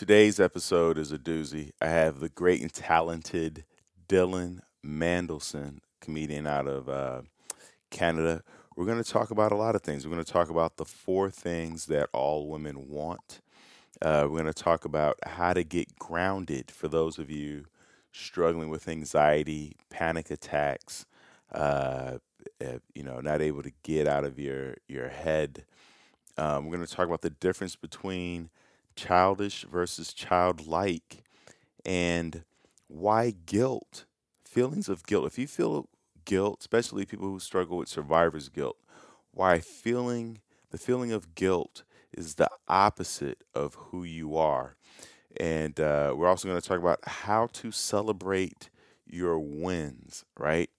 Today's episode is a doozy. I have the great and talented Dylan Mandelson, comedian out of uh, Canada. We're going to talk about a lot of things. We're going to talk about the four things that all women want. Uh, we're going to talk about how to get grounded for those of you struggling with anxiety, panic attacks, uh, eh, you know, not able to get out of your your head. Um, we're going to talk about the difference between childish versus childlike, and why guilt, feelings of guilt. If you feel guilt, especially people who struggle with survivor's guilt, why feeling the feeling of guilt is the opposite of who you are. And uh, we're also going to talk about how to celebrate your wins, right?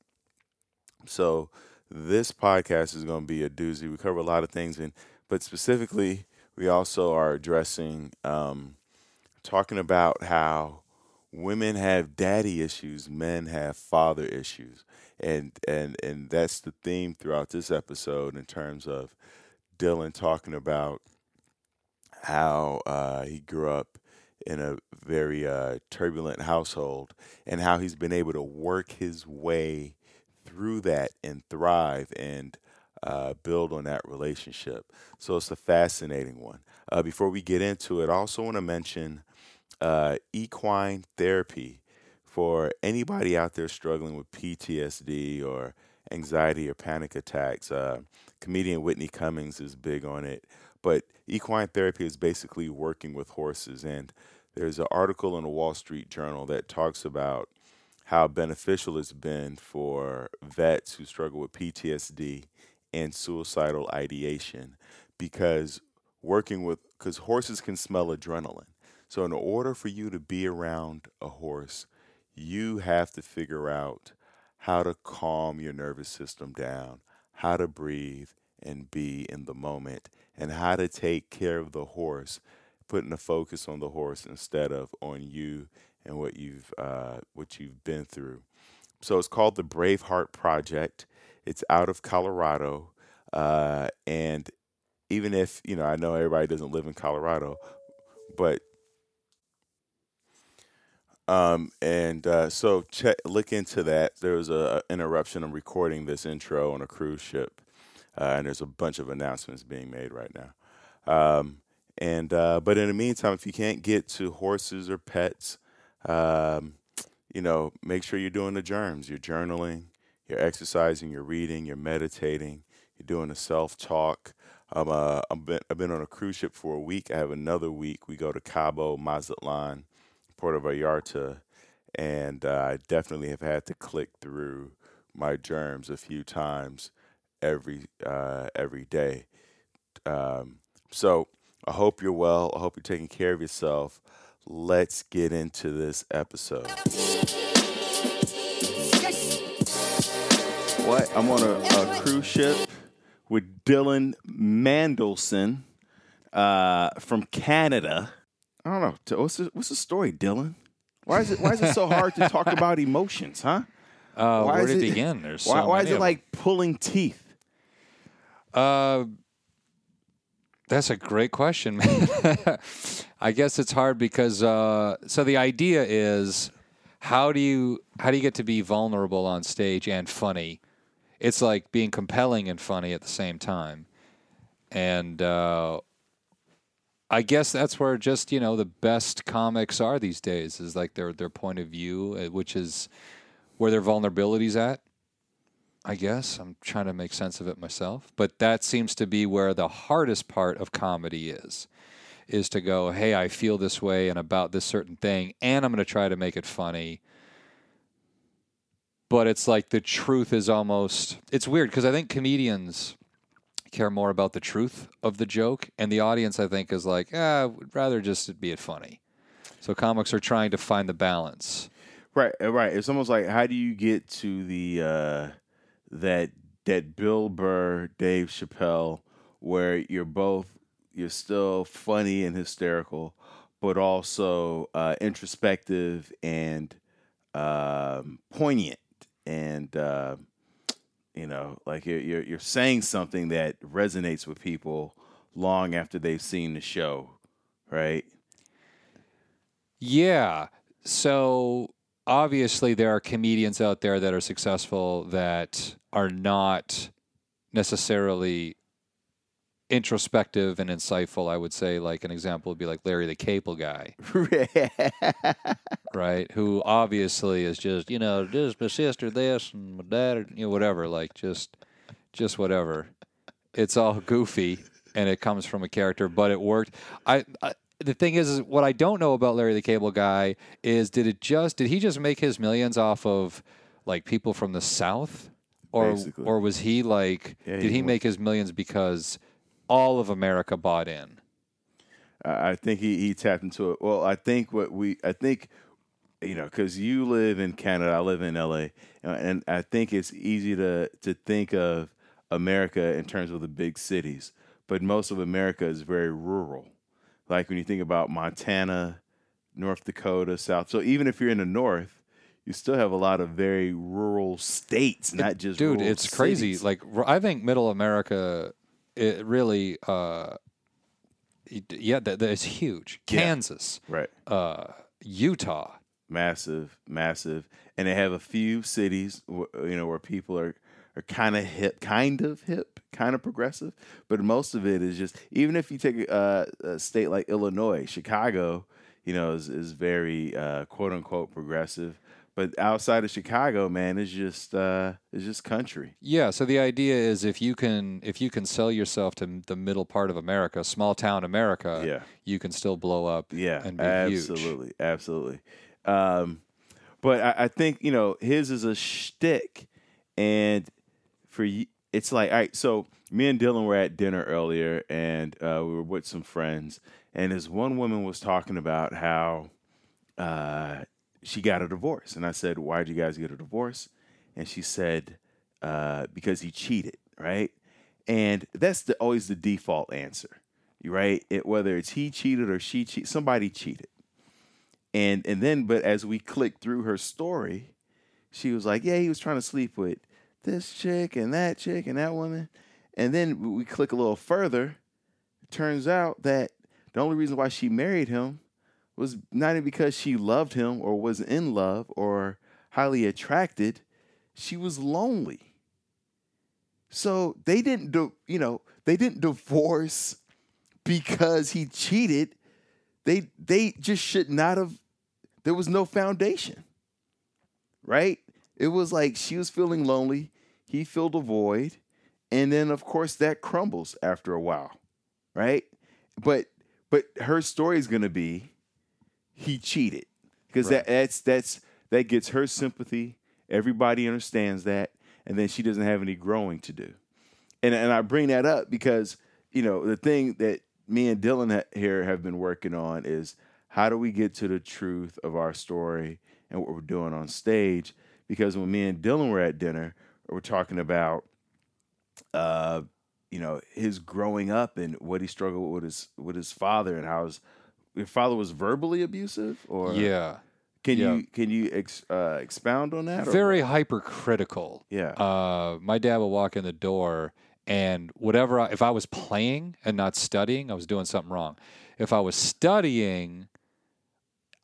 So this podcast is going to be a doozy. We cover a lot of things, and but specifically, we also are addressing, um, talking about how women have daddy issues, men have father issues, and and and that's the theme throughout this episode in terms of Dylan talking about how uh, he grew up in a very uh, turbulent household and how he's been able to work his way through that and thrive. And uh, build on that relationship. So it's a fascinating one. Uh, before we get into it, I also want to mention uh, equine therapy for anybody out there struggling with PTSD or anxiety or panic attacks. Uh, comedian Whitney Cummings is big on it. But equine therapy is basically working with horses. And there's an article in the Wall Street Journal that talks about how beneficial it's been for vets who struggle with PTSD and suicidal ideation because working with because horses can smell adrenaline. So in order for you to be around a horse, you have to figure out how to calm your nervous system down, how to breathe and be in the moment, and how to take care of the horse, putting the focus on the horse instead of on you and what you've uh, what you've been through. So it's called the Braveheart Project. It's out of Colorado. Uh, and even if, you know, I know everybody doesn't live in Colorado, but um, and uh, so check, look into that. There was a, a interruption. I'm recording this intro on a cruise ship, uh, and there's a bunch of announcements being made right now. Um, and uh, but in the meantime, if you can't get to horses or pets, um, you know, make sure you're doing the germs. You're journaling, you're exercising, you're reading, you're meditating, you're doing a self talk. I'm, uh, I've, been, I've been on a cruise ship for a week. I have another week. We go to Cabo, Mazatlan, Puerto Vallarta, and uh, I definitely have had to click through my germs a few times every uh, every day. Um, so I hope you're well. I hope you're taking care of yourself. Let's get into this episode. What? I'm on a, a cruise ship with Dylan Mandelson uh, from Canada. I don't know. What's the, what's the story, Dylan? Why is it Why is it so hard to talk about emotions, huh? Uh, Why where did it- it begin? There's Why, so why is it like pulling teeth? Uh, that's a great question, man. I guess it's hard because uh, so the idea is how do you how do you get to be vulnerable on stage and funny? It's like being compelling and funny at the same time, and uh, I guess that's where just you know the best comics are these days is like their their point of view, uh, which is where their vulnerabilities at. I guess I'm trying to make sense of it myself, but that seems to be where the hardest part of comedy is is to go, "Hey, I feel this way and about this certain thing, and I'm going to try to make it funny." But it's like the truth is almost it's weird because I think comedians care more about the truth of the joke and the audience I think is like, "Ah, would rather just be it funny." So comics are trying to find the balance. Right, uh, right. It's almost like how do you get to the uh, that that Bill Burr, Dave Chappelle, where you're both you're still funny and hysterical, but also uh, introspective and um, poignant, and uh, you know, like you're, you're you're saying something that resonates with people long after they've seen the show, right? Yeah. So obviously, there are comedians out there that are successful that are not necessarily introspective and insightful. I would say, like an example would be like Larry the Cable Guy, right? Who obviously is just you know just my sister this and my dad you know whatever like just just whatever. It's all goofy and it comes from a character, but it worked. I, I the thing is, is, what I don't know about Larry the Cable Guy is did it just did he just make his millions off of like people from the South, or Basically. or was he like Yeah, did he he make his millions because all of America bought in? I I think he, he tapped into it. Well, I think what we, I think, you know, because you live in Canada, I live in LA, uh, and I think it's easy to to think of America in terms of the big cities, but most of America is very rural. Like when you think about Montana, North Dakota, South. So even if you're in the North, you still have a lot of very rural states, not just Dude, it's crazy. Like I think Middle America, it really, uh, yeah, that, that is huge. Yeah. Kansas, right. uh, Utah. massive, massive, and they have a few cities, wh- you know, where people are are kind of hip, kind of hip, kind of progressive, but most of it is just. Even if you take a, a state like Illinois, Chicago, you know, is is very uh, quote unquote progressive, but outside of Chicago, man, it's just uh, it's just country. Yeah, so the idea is if you can if you can sell yourself to the middle part of America, small town America, Yeah. you can still blow up Yeah, and be absolutely, huge. absolutely. Um, but I, I think you know his is a shtick, and for you, it's like all right. So me and Dylan were at dinner earlier, and uh, we were with some friends, and this one woman was talking about how uh, she got a divorce, and I said, "Why'd you guys get a divorce?" And she said, uh, "Because he cheated." Right, and that's the, always the default answer. Right? It, whether it's he cheated or she cheated, somebody cheated. And and then, but as we clicked through her story, she was like, "Yeah, he was trying to sleep with this chick and that chick and that woman." And then we click a little further. It turns out that the only reason why she married him was not because she loved him or was in love or highly attracted. She was lonely. So they didn't do, you know, they didn't divorce because he cheated. They they just should not have there was no foundation. Right? It was like she was feeling lonely, he filled a void, and then of course that crumbles after a while. Right? But but her story is going to be he cheated. Because Right. that that's that's that gets her sympathy. Everybody understands that and then she doesn't have any growing to do. And and I bring that up because you know the thing that me and Dylan ha- here have been working on is how do we get to the truth of our story and what we're doing on stage? Because when me and Dylan were at dinner, we're talking about, uh, you know, his growing up and what he struggled with his with his father and how his your father was verbally abusive. Or Yeah. can yeah. you can you ex, uh, expound on that? Very hypercritical. yeah Uh, my dad would walk in the door, and whatever, I, if I was playing and not studying, I was doing something wrong. If I was studying,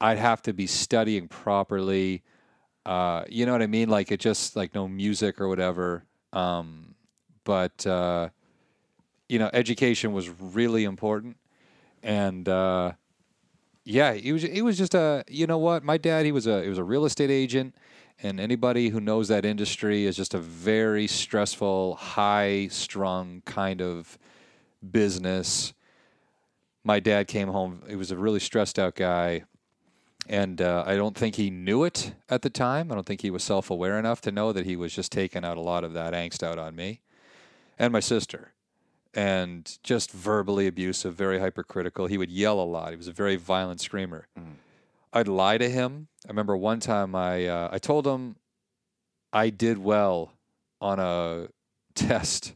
I'd have to be studying properly. Uh, you know what I mean? Like it just like no music or whatever. Um, but uh, you know, education was really important, and uh, yeah, it was. He was just a. You know what? My dad. He was a. He was a real estate agent, and anybody who knows that industry is just a very stressful, high-strung kind of business. My dad came home. He was a really stressed out guy, and uh, I don't think he knew it at the time. I don't think he was self-aware enough to know that he was just taking out a lot of that angst out on me and my sister and just verbally abusive, very hypercritical. He would yell a lot. He was a very violent screamer. I'd lie to him. I remember one time I uh, I told him I did well on a test,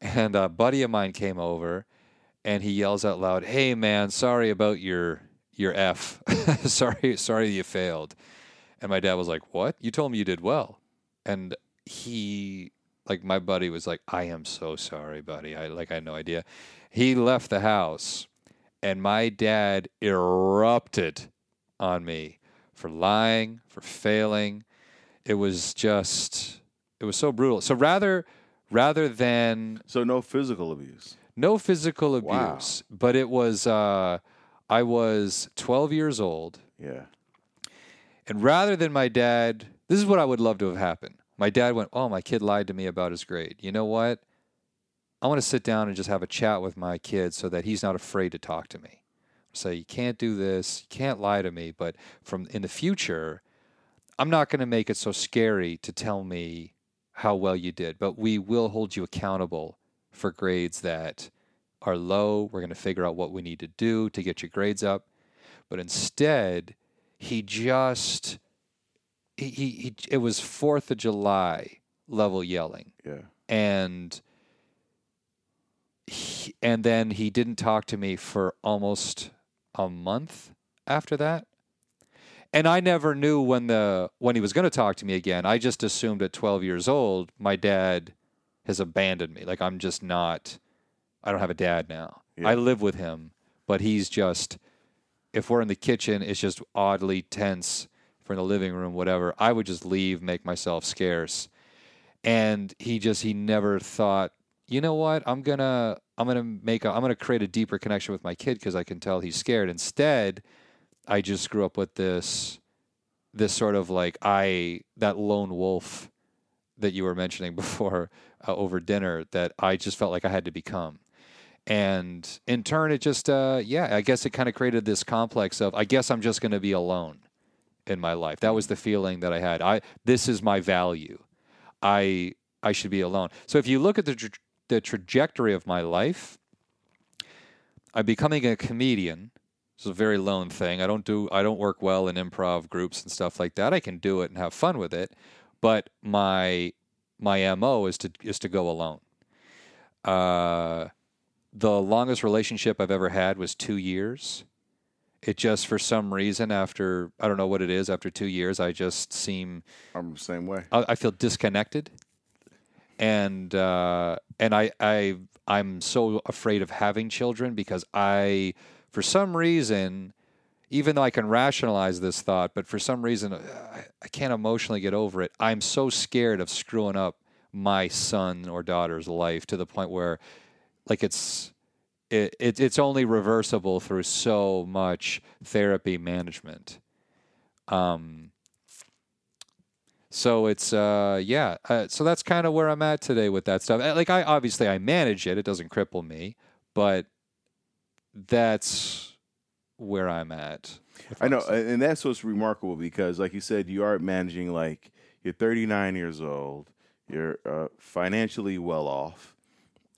and a buddy of mine came over, and he yells out loud, "Hey man, sorry about your your F. sorry, sorry you failed." And my dad was like, "What? You told me you did well." And he like my buddy was like, "I am so sorry, buddy. I like I had no idea." He left the house and my dad erupted on me for lying, for failing. It was just it was so brutal. So rather rather than So no physical abuse. no physical Wow. abuse, but it was uh, I was 12 years old, Yeah. and rather than my dad, this is what I would love to have happened. My dad went, "Oh, my kid lied to me about his grade. You know what? I want to sit down and just have a chat with my kid so that he's not afraid to talk to me. Say, you can't do this, you can't lie to me, but from in the future, I'm not going to make it so scary to tell me how well you did, but we will hold you accountable for grades that are low. We're going to figure out what we need to do to get your grades up. But instead, he just he, he, it was 4th of July level yelling. Yeah. and he, and then he didn't talk to me for almost a month after that. And i never knew when the when he was going to talk to me again. I just assumed at 12 years old my dad has abandoned me. Like i'm just not i don't have a dad now. Yeah. i live with him but he's just if we're in the kitchen it's just oddly tense in the living room whatever i would just leave make myself scarce. And he just he never thought you know what? I'm gonna i'm gonna make a i'm gonna create a deeper connection with my kid because i can tell he's scared. Instead i just grew up with this this sort of like i that lone wolf that you were mentioning before uh, over dinner that i just felt like i had to become. And in turn it just uh yeah i guess it kind of created this complex of i guess i'm just going to be alone in my life that was the feeling that i had i this is my value I I should be alone. So if you look at the tra- the trajectory of my life, I'm becoming a comedian. It's a very lone thing. I don't do I don't work well in improv groups and stuff like that. I can do it and have fun with it, but my my mo is to is to go alone. Uh, the longest relationship I've ever had was two years. It just for some reason after I don't know what it is after two years I just seem I'm the same way. I, I feel disconnected, and uh, and I I I'm so afraid of having children because I, for some reason, even though I can rationalize this thought, but for some reason I, I can't emotionally get over it. I'm so scared of screwing up my son or daughter's life to the point where, like it's. It, it, it's only reversible through so much therapy management. Um, so it's uh yeah, uh, so that's kind of where I'm at today with that stuff. Uh, Like I obviously I manage it; it doesn't cripple me, but that's where I'm at. I know, and that's what's remarkable because, like you said, you are managing like you're 39 years old, you're uh, financially well off,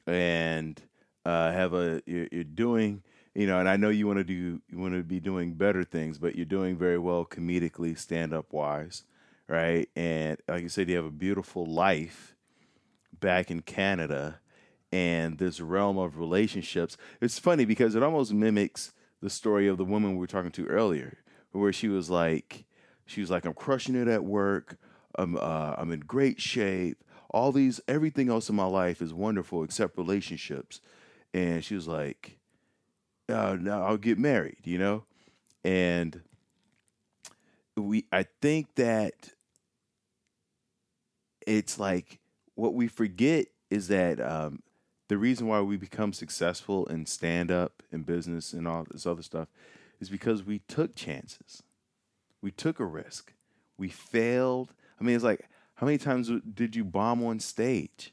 and uh, have a you're, you're doing, you know, and I know you want to do you want to be doing better things, but you're doing very well comedically, stand up wise, right? And like you said, you have a beautiful life back in Canada and this realm of relationships. It's funny because it almost mimics the story of the woman we were talking to earlier, where she was like, she was like, I'm crushing it at work. I'm uh, I'm in great shape. All these, everything else in my life is wonderful except relationships. And she was like, uh, now I'll get married, you know? And we, I think that it's like what we forget is that um, the reason why we become successful in stand up and business and all this other stuff is because we took chances. We took a risk. We failed. I mean, it's like, how many times did you bomb on stage,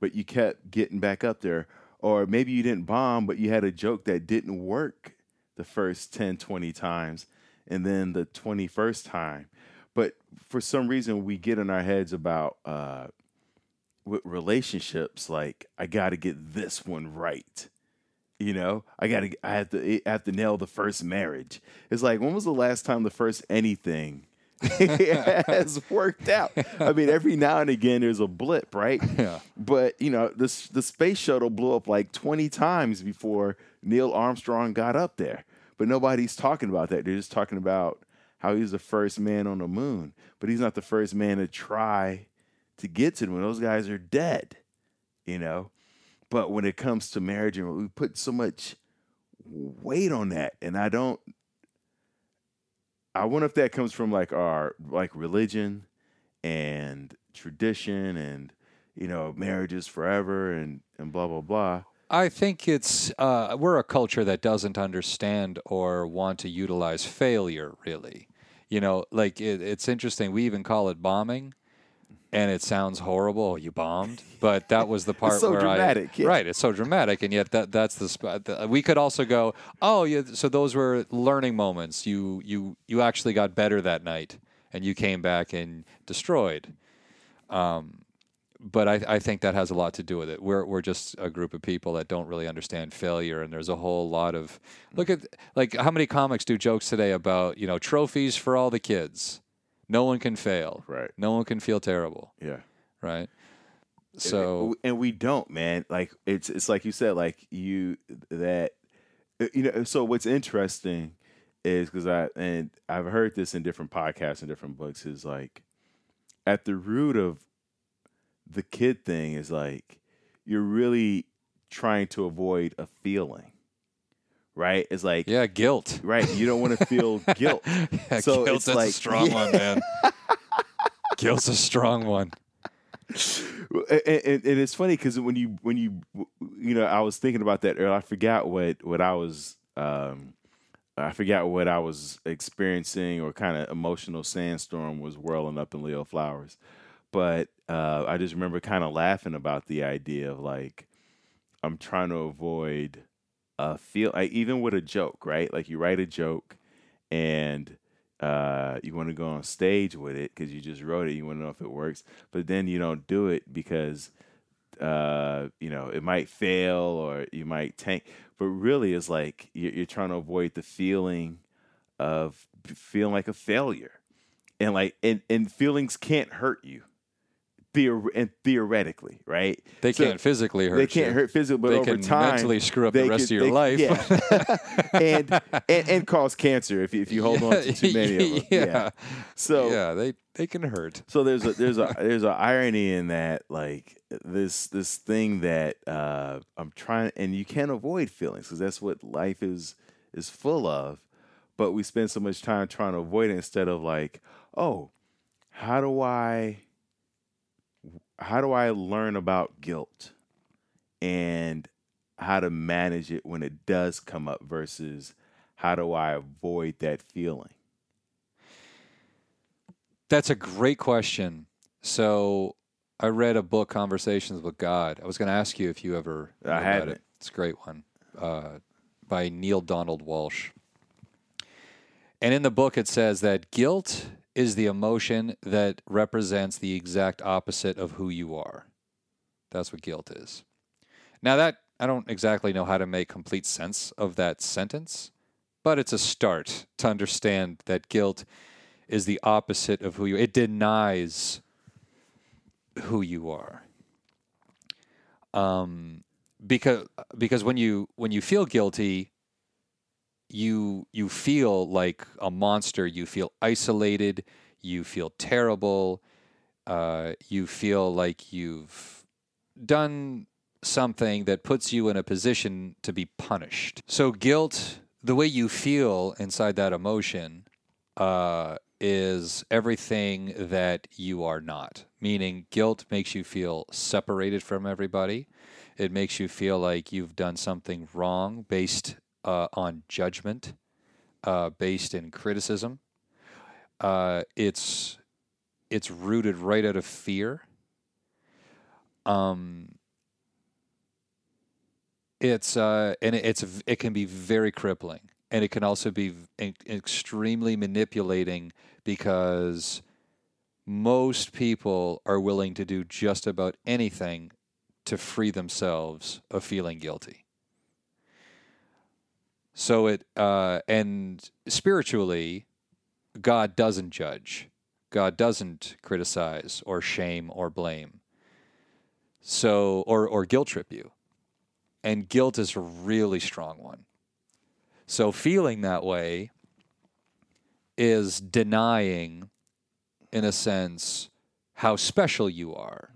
but you kept getting back up there? Or maybe you didn't bomb, but you had a joke that didn't work the first 10, 20 times, and then the 21st time. But for some reason, we get in our heads about uh, with relationships, like, I got to get this one right. You know, I got to, I have to, I have to nail the first marriage. It's like, when was the last time the first anything has worked out? I mean, every now and again, there's a blip, right? Yeah. But you know, the the space shuttle blew up like 20 times before Neil Armstrong got up there. But nobody's talking about that. They're just talking about how he's the first man on the moon, but he's not the first man to try to get to the moon. Those guys are dead, you know. But when it comes to marriage, and we put so much weight on that, and I don't. I wonder if that comes from like our like religion and tradition and you know marriages forever and and blah blah blah. I think it's uh, we're a culture that doesn't understand or want to utilize failure. Really, you know, like it, it's interesting. We even call it bombing, and it sounds horrible. You bombed, but that was the part so where dramatic, I yeah. right. It's so dramatic, and yet that that's the spot. We could also go, oh, yeah. So those were learning moments. You you you actually got better that night, and you came back and destroyed. Um, but I, I think that has a lot to do with it. We're we're just a group of people that don't really understand failure, and there's a whole lot of look at like how many comics do jokes today about you know trophies for all the kids. No one can fail. Right. No one can feel terrible. Yeah. Right. So and we don't, man. Like it's it's like you said, like you that uh, you know. So what's interesting is because I and I've heard this in different podcasts and different books is like at the root of the kid thing is like you're really trying to avoid a feeling, right? It's like yeah, guilt. right. You don't want to feel guilt. Yeah, So guilt it's that's like- a strong yeah. one, man. Guilt's a strong one. and, and, and it's funny because when you when you you know I was thinking about that earlier. I forgot what what I was um I forgot what I was experiencing or kind of emotional sandstorm was whirling up in Leo Flowers, but uh, I just remember kind of laughing about the idea of like I'm trying to avoid a feel even with a joke, right? Like you write a joke and uh, you want to go on stage with it because you just wrote it. You want to know if it works, but then you don't do it because uh, you know it might fail or you might tank. But really, it's like you're, you're trying to avoid the feeling of feeling like a failure, and like and, and feelings can't hurt you. Theor- and theoretically, right? They So- can't physically hurt they can't you. hurt physically, but They over can time, mentally screw up the rest can- of your they- life. yeah. and, and and cause cancer if you, if you hold on to too many of them. yeah. So yeah, they they can hurt. so there's a there's a there's a irony in that like this this thing that uh, I'm trying and you can't avoid feelings because that's what life is is full of, but we spend so much time trying to avoid it instead of like oh how do I how do I learn about guilt and how to manage it when it does come up versus how do I avoid that feeling? That's a great question. So I read a book, Conversations with God. I was going to ask you if you ever I read haven't. it. It's a great one uh, by Neale Donald Walsch. And in the book, it says that guilt is the emotion that represents the exact opposite of who you are. That's what guilt is. Now, that I don't exactly know how to make complete sense of that sentence, but it's a start to understand that guilt is the opposite of who you it denies who you are um because because when you when you feel guilty you you feel like a monster you feel isolated you feel terrible uh, you feel like you've done something that puts you in a position to be punished so guilt the way you feel inside that emotion uh, is everything that you are not. Meaning, guilt makes you feel separated from everybody. It makes you feel like you've done something wrong based uh, on judgment, uh, based in criticism. Uh, it's it's rooted right out of fear. Um, it's uh, and it's it can be very crippling, and it can also be extremely manipulating because most people are willing to do just about anything to free themselves of feeling guilty. So it uh, and spiritually, God doesn't judge. God doesn't criticize or shame or blame. So or or guilt trip you. And guilt is a really strong one. So feeling that way is denying in a sense how special you are.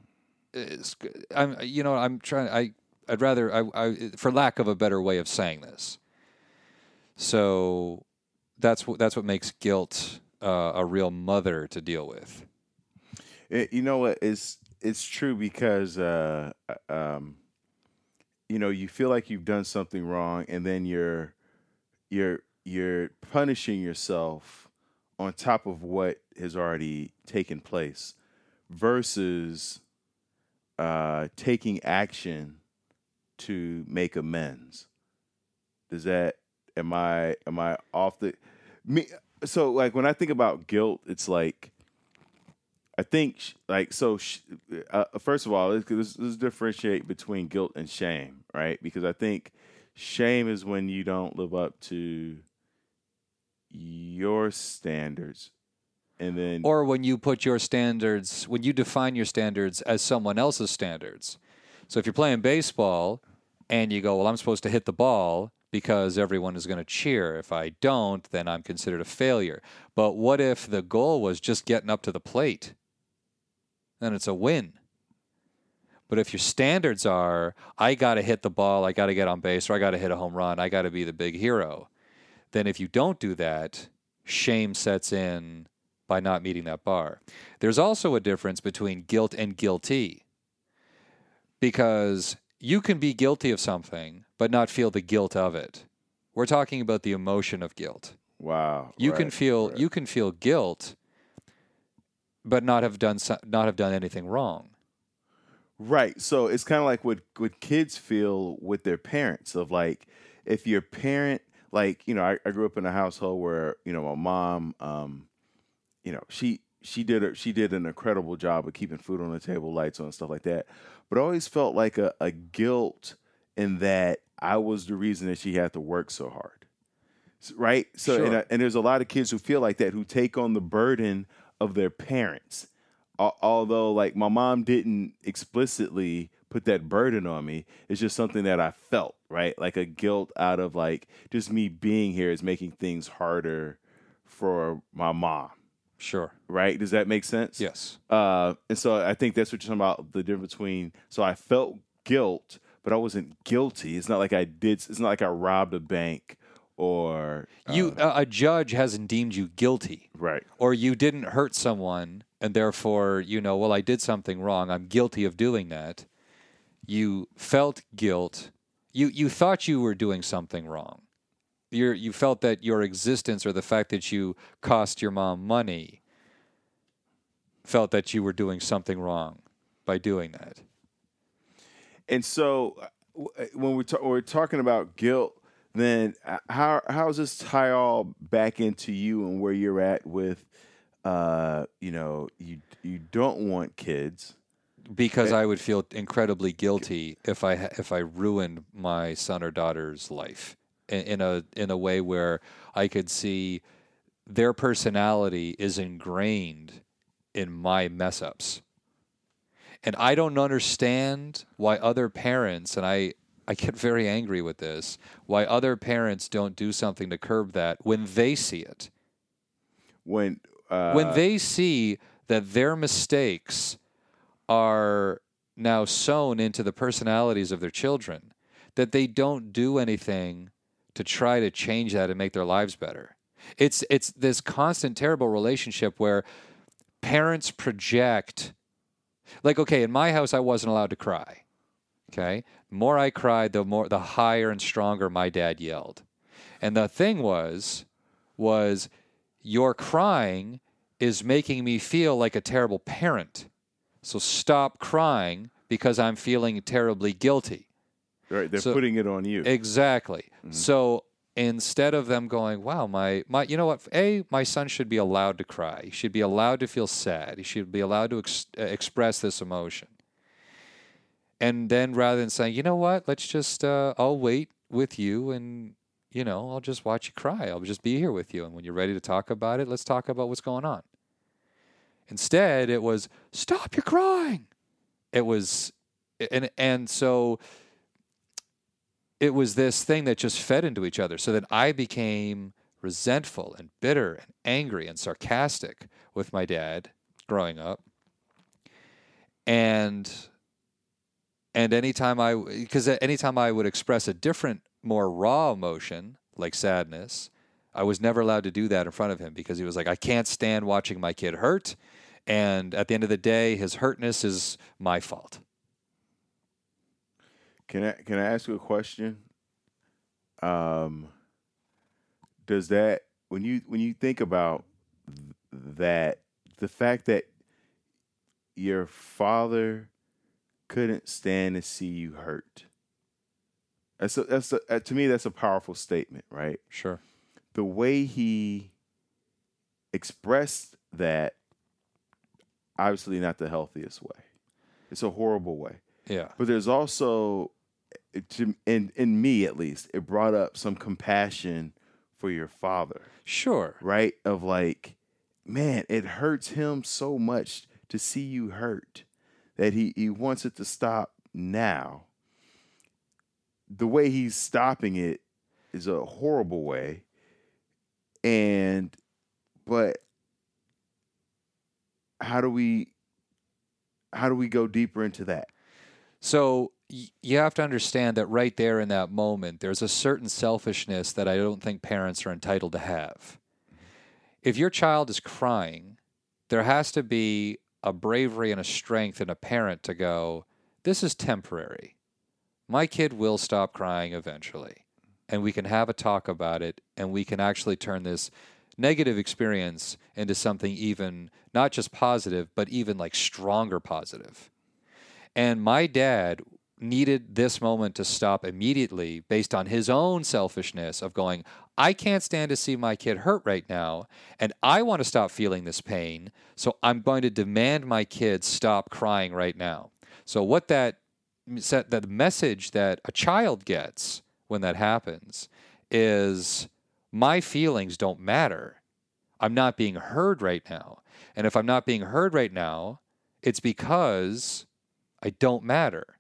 Is I'm you know I'm trying I I'd rather I, I for lack of a better way of saying this. So that's what that's what makes guilt uh, a real mother to deal with. It, you know what? It's it's true because uh, uh, um, you know you feel like you've done something wrong, and then you're you're you're punishing yourself on top of what has already taken place, versus uh, taking action to make amends. Does that am I am I off the me? So like when I think about guilt, it's like I think sh- like so. Sh- uh, first of all, let's, let's, let's differentiate between guilt and shame, right? Because I think shame is when you don't live up to your standards, and then Or when you put your standards, when you define your standards as someone else's standards. So if you're playing baseball and you go, well, I'm supposed to hit the ball because everyone is going to cheer. If I don't, then I'm considered a failure. But what if the goal was just getting up to the plate? Then it's a win. But if your standards are, I got to hit the ball, I got to get on base, or I got to hit a home run, I got to be the big hero, then if you don't do that, shame sets in by not meeting that bar. There's also a difference between guilt and guilty because you can be guilty of something but not feel the guilt of it. We're talking about the emotion of guilt. wow, You can feel right. you can feel guilt but not have done so- not have done anything wrong. Right. So it's kind of like what what kids feel with their parents of like if your parent like you know I, I grew up in a household where you know my mom um you know she she did a, she did an incredible job of keeping food on the table, lights on, stuff like that. But I always felt like a, a guilt in that I was the reason that she had to work so hard. Right. So and, I- and there's a lot of kids who feel like that who take on the burden of their parents al- although like my mom didn't explicitly put that burden on me it's just something that i felt right like a guilt out of like just me being here is making things harder for my mom Sure. right? Does that make sense? Yes. uh, and so i think that's what you're talking about the difference between so i felt guilt but i wasn't guilty. It's not like i did it's not like i robbed a bank or You a a judge hasn't deemed you guilty. right. Or you didn't hurt someone and therefore you know well i did something wrong i'm guilty of doing that. You felt guilt. You you thought you were doing something wrong you you felt that your existence or the fact that you cost your mom money felt that you were doing something wrong by doing that. And so, uh, when we're, ta- we're talking about guilt, then uh, how how does this tie all back into you and where you're at with, uh, you know, you you don't want kids, because I would feel incredibly guilty if I if I ruined my son or daughter's life in, a in a way where I could see their personality is ingrained in my mess ups. And I don't understand why other parents and I I get very angry with this, why other parents don't do something to curb that when they see it when uh, when they see that their mistakes are now sewn into the personalities of their children, that they don't do anything to try to change that and make their lives better. It's it's this constant terrible relationship where parents project like okay, in my house I wasn't allowed to cry. Okay? The more I cried, the more the higher and stronger my dad yelled. And the thing was was your crying is making me feel like a terrible parent. So stop crying because I'm feeling terribly guilty. Right, they're so- putting it on you. Exactly. So instead of them going, wow, my, my, you know what? A, my son should be allowed to cry. He should be allowed to feel sad. He should be allowed to ex- uh, express this emotion. And then rather than saying, you know what, let's just, uh, I'll wait with you and, you know, I'll just watch you cry. I'll just be here with you. And when you're ready to talk about it, let's talk about what's going on. Instead, it was, stop your crying. It was, and, and so it was this thing that just fed into each other so that I became resentful and bitter and angry and sarcastic with my dad growing up. And and anytime I because anytime I would express a different more raw emotion like sadness, I was never allowed to do that in front of him because he was like, I can't stand watching my kid hurt. And at the end of the day, his hurtness is my fault. Can I can I ask you a question? Um, does that when you when you think about that the fact that your father couldn't stand to see you hurt. That's a, that's a, uh, to me that's a powerful statement, right? Sure. The way he expressed that obviously not the healthiest way. It's a horrible way. Yeah. But there's also to, in in me at least, it brought up some compassion for your father, Sure. right? Of like, man, it hurts him so much to see you hurt that he he wants it to stop now. The way he's stopping it is a horrible way. And but how do we how do we go deeper into that? So you have to understand that right there in that moment, there's a certain selfishness that I don't think parents are entitled to have. If your child is crying, there has to be a bravery and a strength in a parent to go, This is temporary. My kid will stop crying eventually. And we can have a talk about it, and we can actually turn this negative experience into something even not just positive, but even like stronger positive. And my dad needed this moment to stop immediately based on his own selfishness of going, I can't stand to see my kid hurt right now, and I want to stop feeling this pain, so I'm going to demand my kid stop crying right now. So what that that the message that a child gets when that happens is my feelings don't matter. I'm not being heard right now. And if I'm not being heard right now, it's because I don't matter.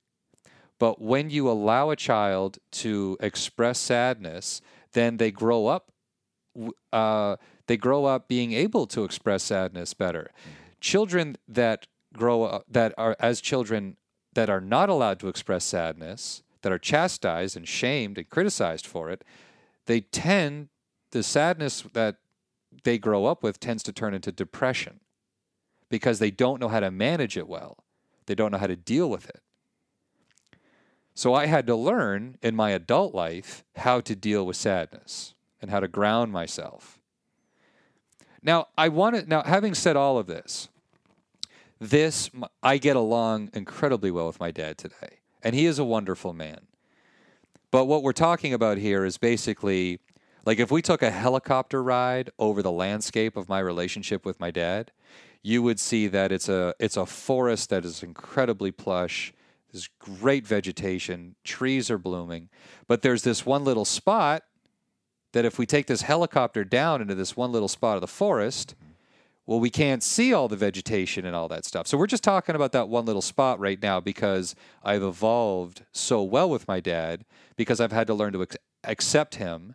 But when you allow a child to express sadness, then they grow up. Uh, they grow up being able to express sadness better. Children that grow up, that are as children that are not allowed to express sadness, that are chastised and shamed and criticized for it, they tend the sadness that they grow up with tends to turn into depression because they don't know how to manage it well. They don't know how to deal with it. So I had to learn in my adult life how to deal with sadness and how to ground myself. Now, I want to now having said all of this, this I get along incredibly well with my dad today, and he is a wonderful man. But what we're talking about here is basically like if we took a helicopter ride over the landscape of my relationship with my dad, you would see that it's a it's a forest that is incredibly plush. There's great vegetation, trees are blooming, but there's this one little spot that if we take this helicopter down into this one little spot of the forest, well, we can't see all the vegetation and all that stuff. So we're just talking about that one little spot right now because I've evolved so well with my dad because I've had to learn to ac- accept him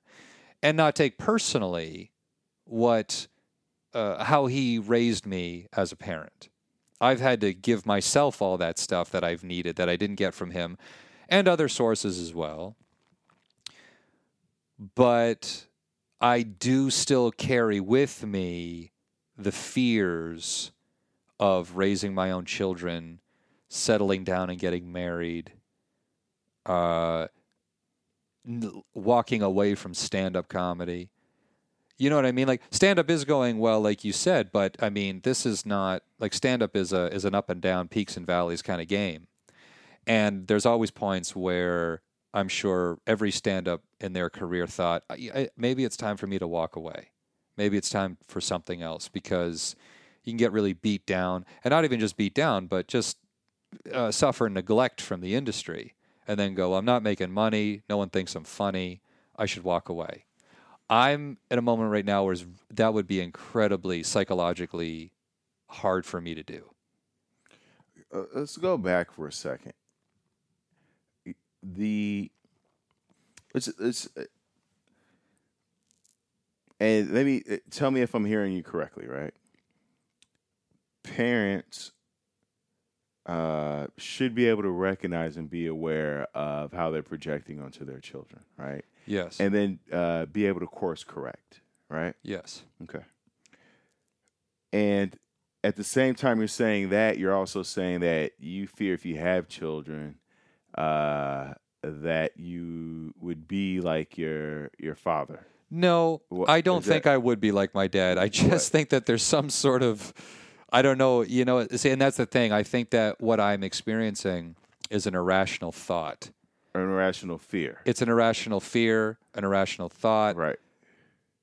and not take personally what uh, how he raised me as a parent. I've had to give myself all that stuff that I've needed that I didn't get from him and other sources as well. But I do still carry with me the fears of raising my own children, settling down and getting married, uh, walking away from stand up comedy. You know what I mean? Like stand up is going well, like you said, but I mean, this is not like stand up is a is an up and down, peaks and valleys kind of game. And there's always points where I'm sure every stand up in their career thought, maybe it's time for me to walk away. Maybe it's time for something else because you can get really beat down and not even just beat down, but just uh, suffer neglect from the industry and then go, I'm not making money. No one thinks I'm funny. I should walk away. I'm at a moment right now where that would be incredibly psychologically hard for me to do. Uh, let's go back for a second. The let's let's uh, and let me uh, tell me if I'm hearing you correctly, right? Parents uh, should be able to recognize and be aware of how they're projecting onto their children, right? Yes. And then uh, be able to course correct, right? Yes. Okay. And at the same time, you're saying that you're also saying that you fear if you have children, uh, that you would be like your your father. No, What- I don't think that- I would be like my dad. I just think that there's some sort of, I don't know, you know, see, and that's the thing. I think that what I'm experiencing is an irrational thought. An irrational fear. It's an irrational fear, an irrational thought, Right.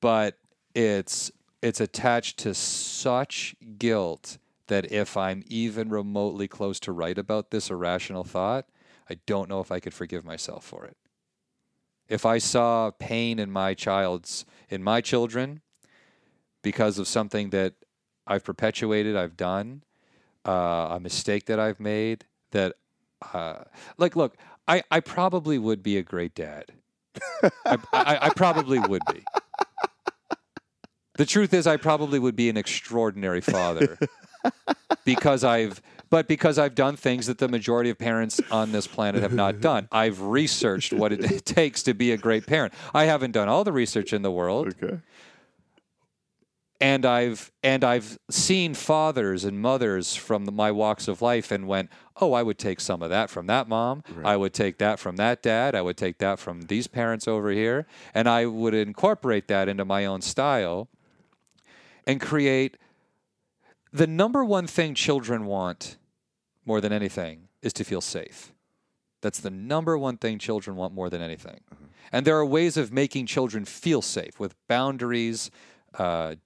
but it's it's attached to such guilt that if I'm even remotely close to right about this irrational thought, I don't know if I could forgive myself for it. If I saw pain in my child's in my children because of something that I've perpetuated, I've done, uh, a mistake that I've made, that uh, like look, I, I probably would be a great dad. I, I, I probably would be. The truth is, I probably would be an extraordinary father because I've, but because I've done things that the majority of parents on this planet have not done. I've researched what it takes to be a great parent. I haven't done all the research in the world, Okay. And I've and I've seen fathers and mothers from the, my walks of life and went, oh, I would take some of that from that mom. I would take that from that dad. I would take that from these parents over here, and I would incorporate that into my own style and create the number one thing children want more than anything is to feel safe. That's the number one thing children want more than anything. And there are ways of making children feel safe with boundaries, uh,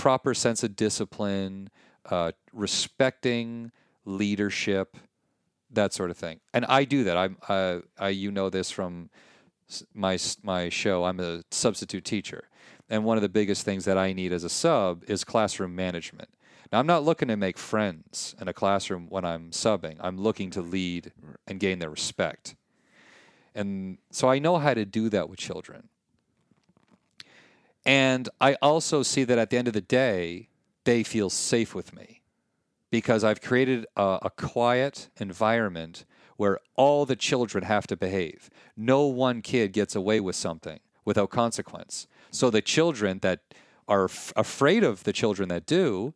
proper sense of discipline, uh, respecting leadership, that sort of thing. And I do that. I'm, uh, I, you know this from my my show. I'm a substitute teacher, and one of the biggest things that I need as a sub is classroom management. Now, I'm not looking to make friends in a classroom when I'm subbing. I'm looking to lead and gain their respect. And so I know how to do that with children. And I also see that at the end of the day, they feel safe with me because I've created a, a quiet environment where all the children have to behave. No one kid gets away with something without consequence. So the children that are f- afraid of the children that do,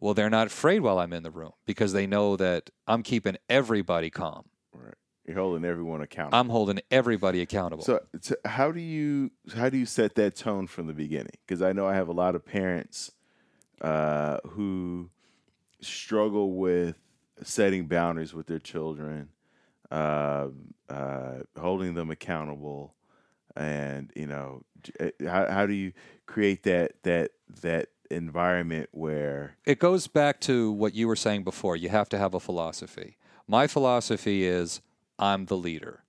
well, they're not afraid while I'm in the room because they know that I'm keeping everybody calm. You're holding everyone accountable. I'm holding everybody accountable. So, so how do you how do you set that tone from the beginning? Because I know I have a lot of parents uh, who struggle with setting boundaries with their children, uh, uh, holding them accountable, and you know uh, how how do you create that that that environment where it goes back to what you were saying before. You have to have a philosophy. My philosophy is I'm the leader.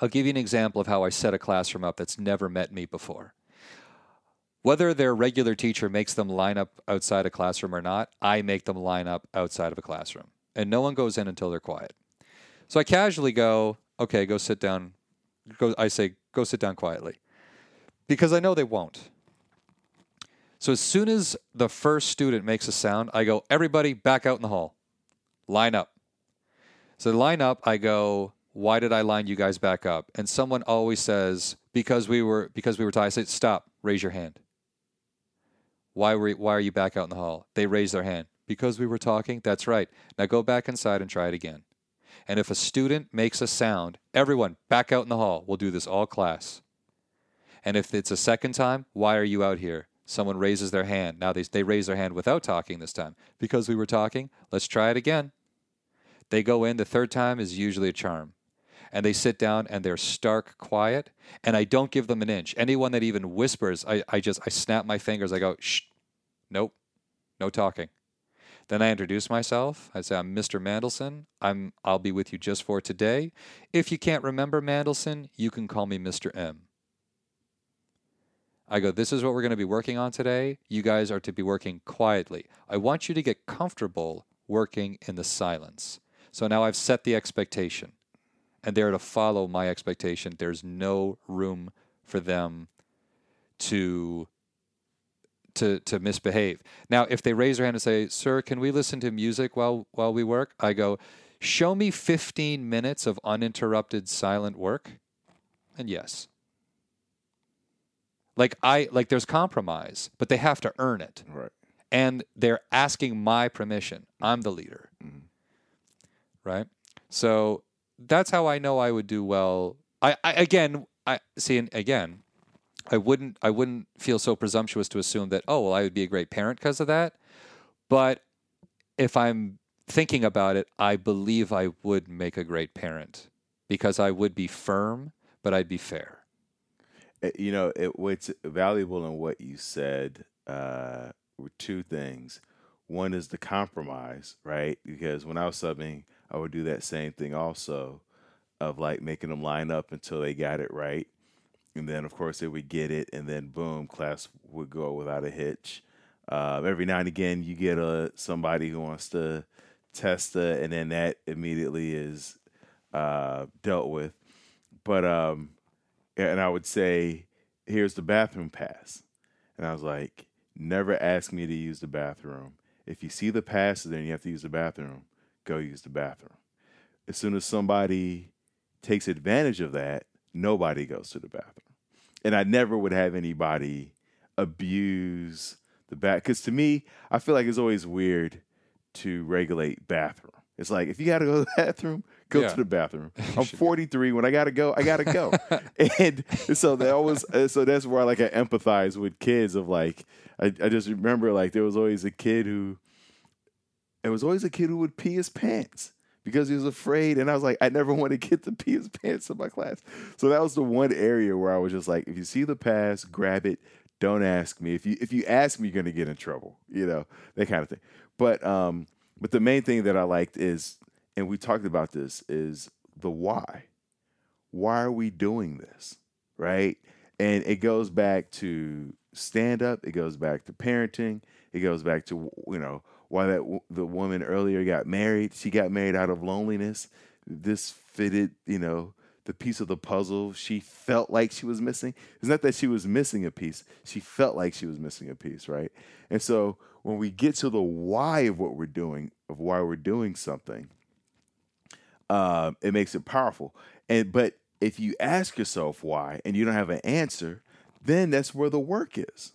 I'll give you an example of how I set a classroom up that's never met me before. Whether their regular teacher makes them line up outside a classroom or not, I make them line up outside of a classroom. And no one goes in until they're quiet. So I casually go, okay, go sit down. Go, I say, go sit down quietly. Because I know they won't. So as soon as the first student makes a sound, I go, everybody back out in the hall. Line up. So line up, I go, why did I line you guys back up? And someone always says, because we were because we were tired. I say, stop, raise your hand. Why were why are you back out in the hall? They raise their hand. Because we were talking? That's right. Now go back inside and try it again. And if a student makes a sound, everyone back out in the hall. We'll do this all class. And if it's a second time, why are you out here? Someone raises their hand. Now they, they raise their hand without talking this time. Because we were talking, let's try it again. They go in, the third time is usually a charm. And they sit down and they're stark quiet. And I don't give them an inch. Anyone that even whispers, I, I just I snap my fingers. I go, shh, nope, no talking. Then I introduce myself. I say, I'm Mr. Mandelson. I'm I'll be with you just for today. If you can't remember Mandelson, you can call me Mr. M. I go, this is what we're going to be working on today. You guys are to be working quietly. I want you to get comfortable working in the silence. So now I've set the expectation, and they're to follow my expectation. There's no room for them to to to misbehave. Now, if they raise their hand and say, "Sir, can we listen to music while while we work?" I go, "Show me 15 minutes of uninterrupted silent work." And yes. Like I like there's compromise, but they have to earn it. Right. And they're asking my permission. I'm the leader. Mm-hmm. Right? So that's how I know I would do well. I, I again I see and again, I wouldn't I wouldn't feel so presumptuous to assume that, oh well I would be a great parent because of that. But if I'm thinking about it, I believe I would make a great parent because I would be firm, but I'd be fair. Uh, You know, it, what's valuable in what you said uh, were two things. One is the compromise, right? Because when I was subbing, I would do that same thing also of like making them line up until they got it right. And then, of course, they would get it, and then boom, class would go without a hitch. Uh, every now and again, you get a somebody who wants to test it, and then that immediately is uh, dealt with. But um, and I would say, "Here's the bathroom pass," and I was like, "Never ask me to use the bathroom. If you see the pass, then you have to use the bathroom. Go use the bathroom." As soon as somebody takes advantage of that, nobody goes to the bathroom, and I never would have anybody abuse the bath because to me, I feel like it's always weird to regulate bathroom. It's like if you got to go to the bathroom, go Yeah. to the bathroom. I'm 43. When I gotta go, I gotta go. and so that always, uh, so that's where I like I empathize with kids. Of like, I, I just remember like there was always a kid who, there was always a kid who would pee his pants because he was afraid. And I was like, I never want to get to pee his pants in my class. So that was the one area where I was just like, if you see the pass, grab it. Don't ask me. If you if you ask me, you're gonna get in trouble. You know that kind of thing. But um, but the main thing that I liked is, and we talked about this, is the why. Why are we doing this? Right? And it goes back to stand up. It goes back to parenting. It goes back to you know why that w- the woman earlier got married. She got married out of loneliness. This fitted, you know, the piece of the puzzle she felt like she was missing. It's not that she was missing a piece. She felt like she was missing a piece, right? And so when we get to the why of what we're doing, of why we're doing something, um, it makes it powerful. And but if you ask yourself why and you don't have an answer, then that's where the work is,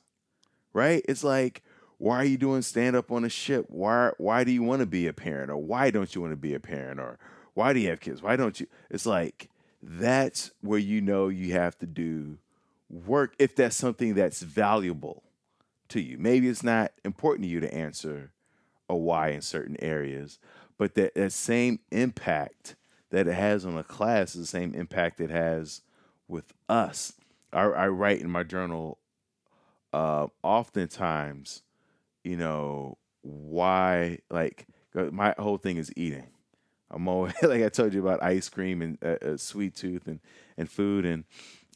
right? It's like, why are you doing stand up on a ship? Why why do you want to be a parent, or why don't you want to be a parent, or why do you have kids? Why don't you? It's like that's where you know you have to do work if that's something that's valuable to you. Maybe it's not important to you to answer a why in certain areas, but that, that same impact that it has on a class is the same impact it has with us. I, I write in my journal uh, oftentimes, you know, why, like, my whole thing is eating. I'm always, like I told you about ice cream and uh, uh, sweet tooth and, and food. And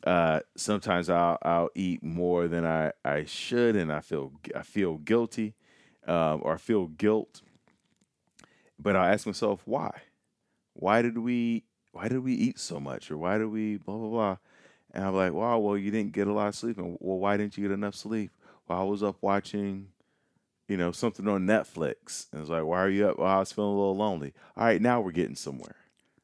uh, sometimes I'll, I'll eat more than I, I should. And I feel, I feel guilty um, or I feel guilt. But I'll ask myself, why? Why did we why did we eat so much? Or why did we blah blah blah? And I'm like, wow, well, you didn't get a lot of sleep. And well, why didn't you get enough sleep? Well, I was up watching, you know, something on Netflix. And it's like, why are you up? Well, I was feeling a little lonely. All right, now we're getting somewhere.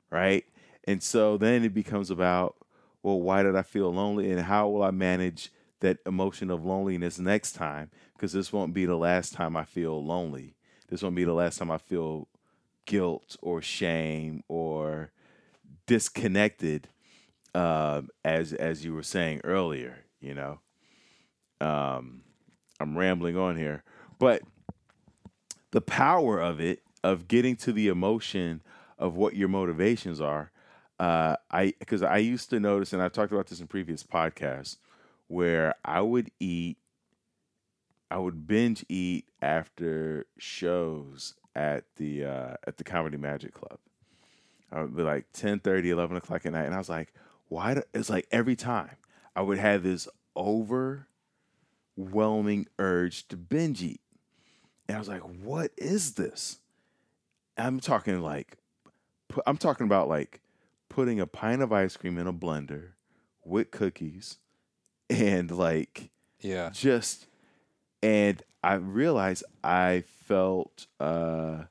Right. And so then it becomes about, well, why did I feel lonely? And how will I manage that emotion of loneliness next time? Because this won't be the last time I feel lonely. This won't be the last time I feel guilt or shame or disconnected um, as as you were saying earlier you know um, i'm rambling on here but the power of it of getting to the emotion of what your motivations are uh, i because i used to notice and i've talked about this in previous podcasts where i would eat i would binge eat after shows at the uh, at the comedy magic club I would be like 10 30, 11 o'clock at night. And I was like, why? Do, it's like every time I would have this overwhelming urge to binge eat. And I was like, what is this? I'm talking like, I'm talking about like putting a pint of ice cream in a blender with cookies and like Yeah. just and I realized I felt uh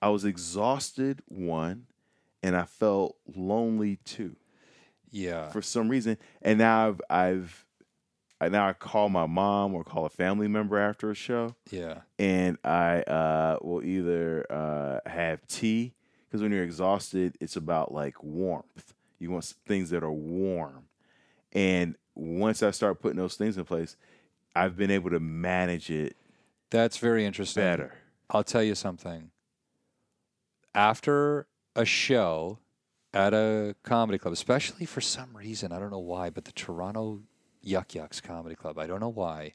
I was exhausted one and I felt lonely too Yeah. for some reason and now I've I've I now I call my mom or call a family member after a show, Yeah. and I uh, will either uh, have tea because when you're exhausted, it's about like warmth. You want things that are warm, and once I start putting those things in place, I've been able to manage it That's very interesting. better. I'll tell you something. After a show at a comedy club, especially for some reason, I don't know why, but the Toronto Yuk Yuk's Comedy Club, I don't know why,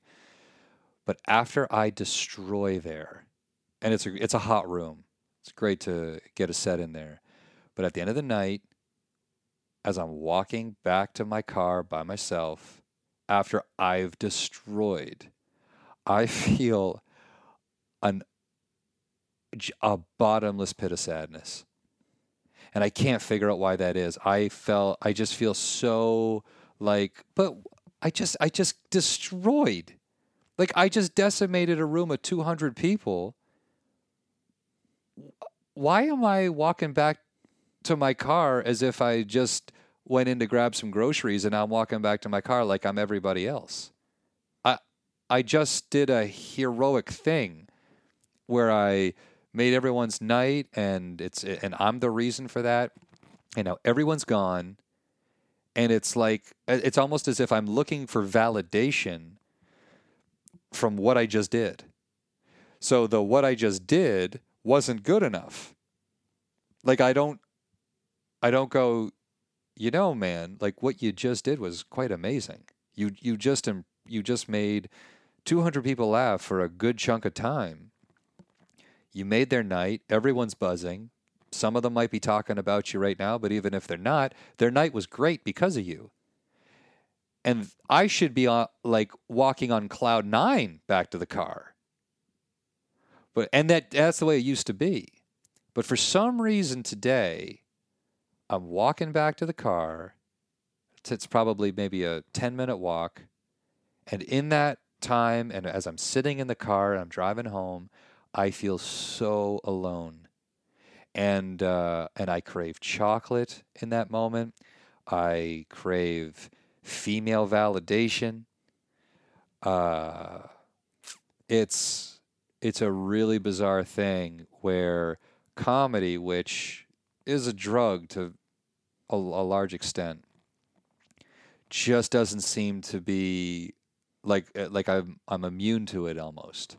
but after I destroy there, and it's a it's a hot room, it's great to get a set in there, but at the end of the night, as I'm walking back to my car by myself, after I've destroyed, I feel an a bottomless pit of sadness. And I can't figure out why that is. I felt I just feel so like but I just I just destroyed. Like I just decimated a room of 200 people. Why am I walking back to my car as if I just went in to grab some groceries and I'm walking back to my car like I'm everybody else? I I just did a heroic thing where I made everyone's night and it's and I'm the reason for that. And now everyone's gone and it's like uh, it's almost as if I'm looking for validation from what I just did. So the what I just did wasn't good enough. Like I don't I don't go you know man, like what you just did was quite amazing. You you just you just made 200 people laugh for a good chunk of time. You made their night. Everyone's buzzing. Some of them might be talking about you right now, but even if they're not, their night was great because of you. And I should be on, like walking on cloud nine back to the car. But and that that's the way it used to be. But for some reason today, I'm walking back to the car. It's- It's probably maybe a 10 minute walk. And in that time, and as I'm sitting in the car and I'm driving home, I feel so alone. And uh, and I crave chocolate in that moment. I crave female validation. Uh, it's it's a really bizarre thing where comedy, which is a drug to a, a large extent, just doesn't seem to be like uh, like I'm I'm immune to it almost.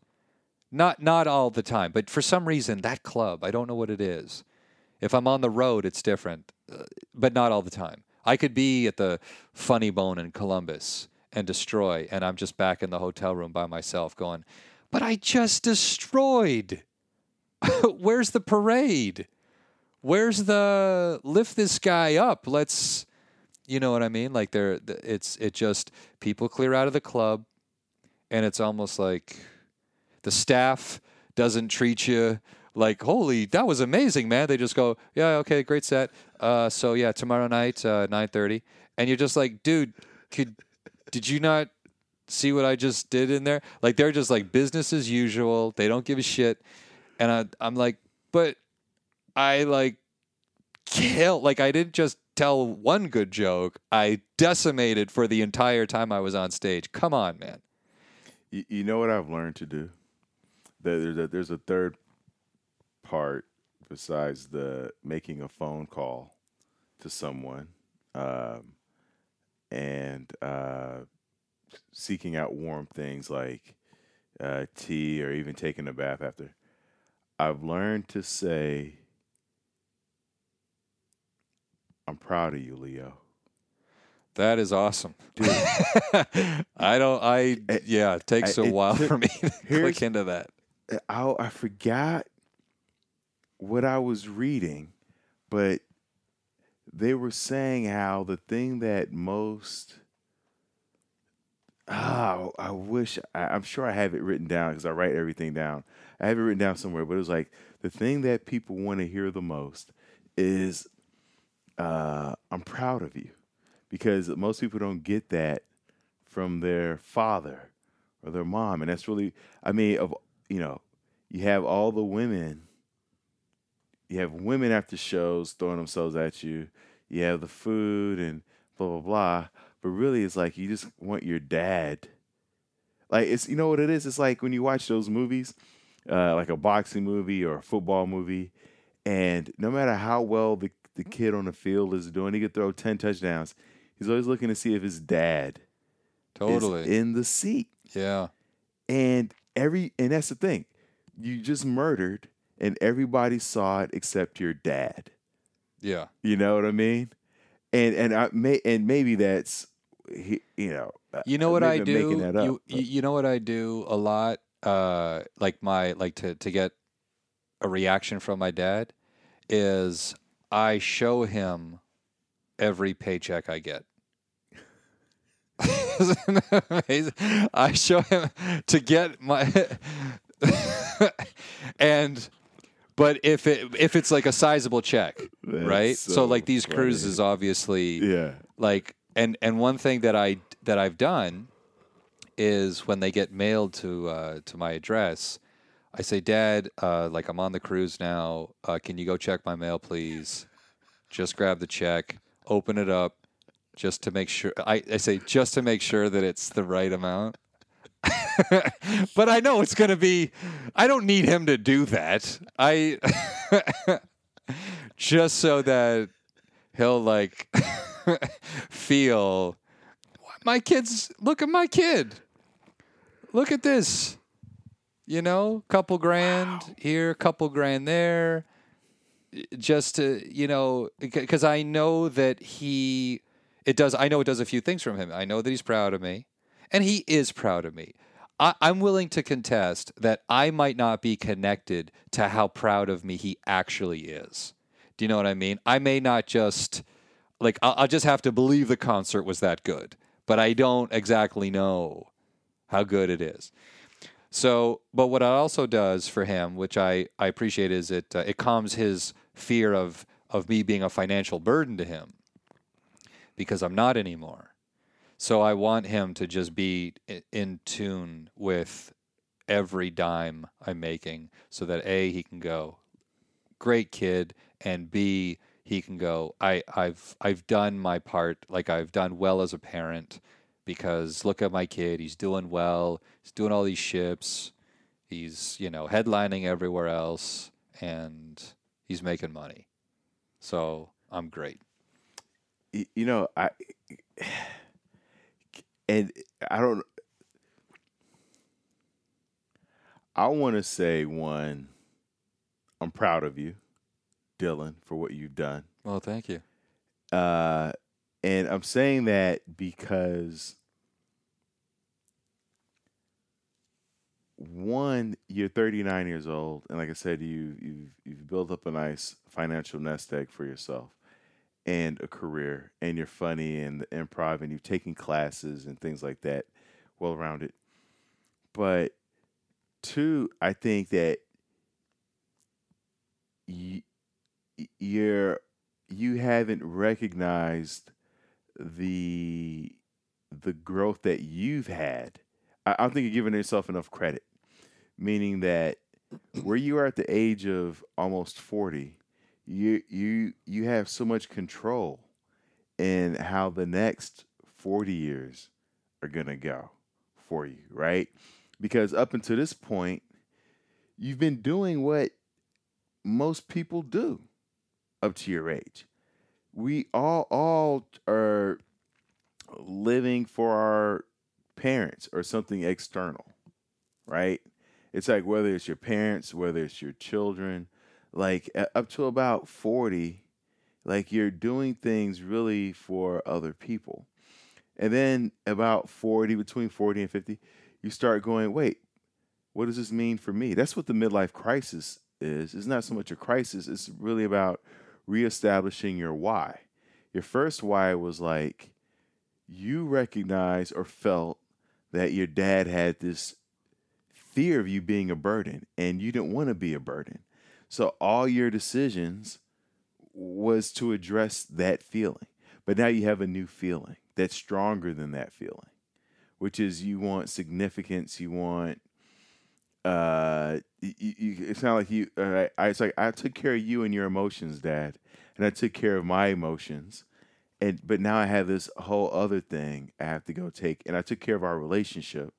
Not not all the time, but for some reason that club, I don't know what it is. If I'm on the road, it's different, uh, but not all the time. I could be at the Funny Bone in Columbus and destroy, and I'm just back in the hotel room by myself, going, "But I just destroyed. Where's the parade? Where's the lift this guy up? Let's." You know what I mean? Like there, it's it just people clear out of the club, and it's almost like the staff doesn't treat you like holy that was amazing man. They just go yeah okay great set. Uh, so yeah tomorrow night uh, 9.30 and you're just like dude could did you not see what i just did in there? Like they're just like business as usual. They don't give a shit. And I, i'm like but i like kill like i didn't just tell one good joke. I decimated for the entire time i was on stage. Come on man. You, you know what I've learned to do? There's a, there's a third part besides the making a phone call to someone um, and uh, seeking out warm things like uh, tea or even taking a bath after. I've learned to say, I'm proud of you, Leo. That is awesome. Dude. I don't, I, I- yeah, it takes I- a it while took- for me to click into that. I I forgot what I was reading, but they were saying how the thing that most ah I wish I, I'm sure I have it written down because I write everything down. I have it written down somewhere, but it was like the thing that people want to hear the most is uh, I'm proud of you because most people don't get that from their father or their mom, and that's really I mean of you know you have all the women you have women after shows throwing themselves at you you have the food and blah blah blah but really it's like you just want your dad. Like it's you know what it is. It's like when you watch those movies, uh, like a boxing movie or a football movie, and no matter how well the the kid on the field is doing, he could throw ten touchdowns. He's always looking to see if his dad Totally. is in the seat. yeah. And every and that's the thing. You just murdered and everybody saw it except your dad. Yeah. You know what I mean? And and I may and maybe that's he- you know uh, You know what I do? Making that up, you, you you know what I do a lot? Uh, like my like to to get a reaction from my dad is I show him every paycheck I get. Isn't that amazing? I show him to get my and but if it if it's like a sizable check, That's right? So, so like these funny. cruises obviously yeah. like and and one thing that I that I've done is when they get mailed to uh, to my address, I say, Dad, uh, like I'm on the cruise now. Uh, can you go check my mail, please? Just grab the check, open it up, just to make sure. I, I say just to make sure that it's the right amount. but I know it's going to be. I don't need him to do that. I just so that he'll like feel my kids. Look at my kid. Look at this. You know, couple grand here, couple grand there. Just to you know, because I know that he. It does. I know it does a few things from him. I know that he's proud of me, and he is proud of me. I, I'm willing to contest that I might not be connected to how proud of me he actually is. Do you know what I mean? I may not just like I'll, I'll just have to believe the concert was that good, but I don't exactly know how good it is. So, but what it also does for him, which I, I appreciate, is it uh, it calms his fear of of me being a financial burden to him because I'm not anymore. So I want him to just be in tune with every dime I'm making, so that a he can go, great kid, and b he can go, I I've I've done my part, like I've done well as a parent, because look at my kid, he's doing well, he's doing all these ships, he's you know headlining everywhere else, and he's making money, so I'm great. You know, I and I don't. I want to say one. I'm proud of you, Dylan, for what you've done. Well, thank you. Uh, and I'm saying that because one, you're 39 years old, and like I said, you you've you've built up a nice financial nest egg for yourself and a career, and you're funny and the improv, and you've taken classes and things like that, well rounded. But two, I think that you, you're you haven't recognized the the growth that you've had. I, don't think you're giving yourself enough credit. Meaning that where you are at the age of almost forty, you you you have so much control in how the next forty years are gonna go for you, right? Because up until this point, you've been doing what most people do up to your age. We all all are living for our parents or something external, right? It's like whether it's your parents, whether it's your children, like up to about 40, like you're doing things really for other people. And then about 40, between 40 and 50, you start going, wait, what does this mean for me? That's what the midlife crisis is. It's not so much a crisis, it's really about reestablishing your why. Your first why was like you recognized or felt that your dad had this fear of you being a burden and you didn't want to be a burden. So all your decisions was to address that feeling. But now you have a new feeling that's stronger than that feeling, which is you want significance, you want uh you, you, it's not like you uh, I it's like I took care of you and your emotions, dad, and I took care of my emotions, and but now I have this whole other thing I have to go take, and I took care of our relationship.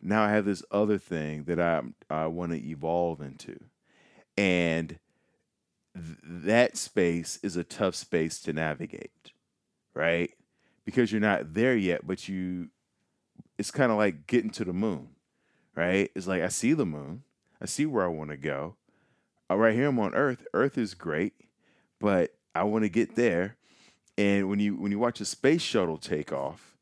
Now I have this other thing that I I want to evolve into, and th- that space is a tough space to navigate, right? Because you're not there yet, but you, it's kind of like getting to the moon, right? It's like I see the moon, I see where I want to go. Uh, right here I'm on Earth. Earth is great, but I want to get there and when you when you watch a space shuttle take off,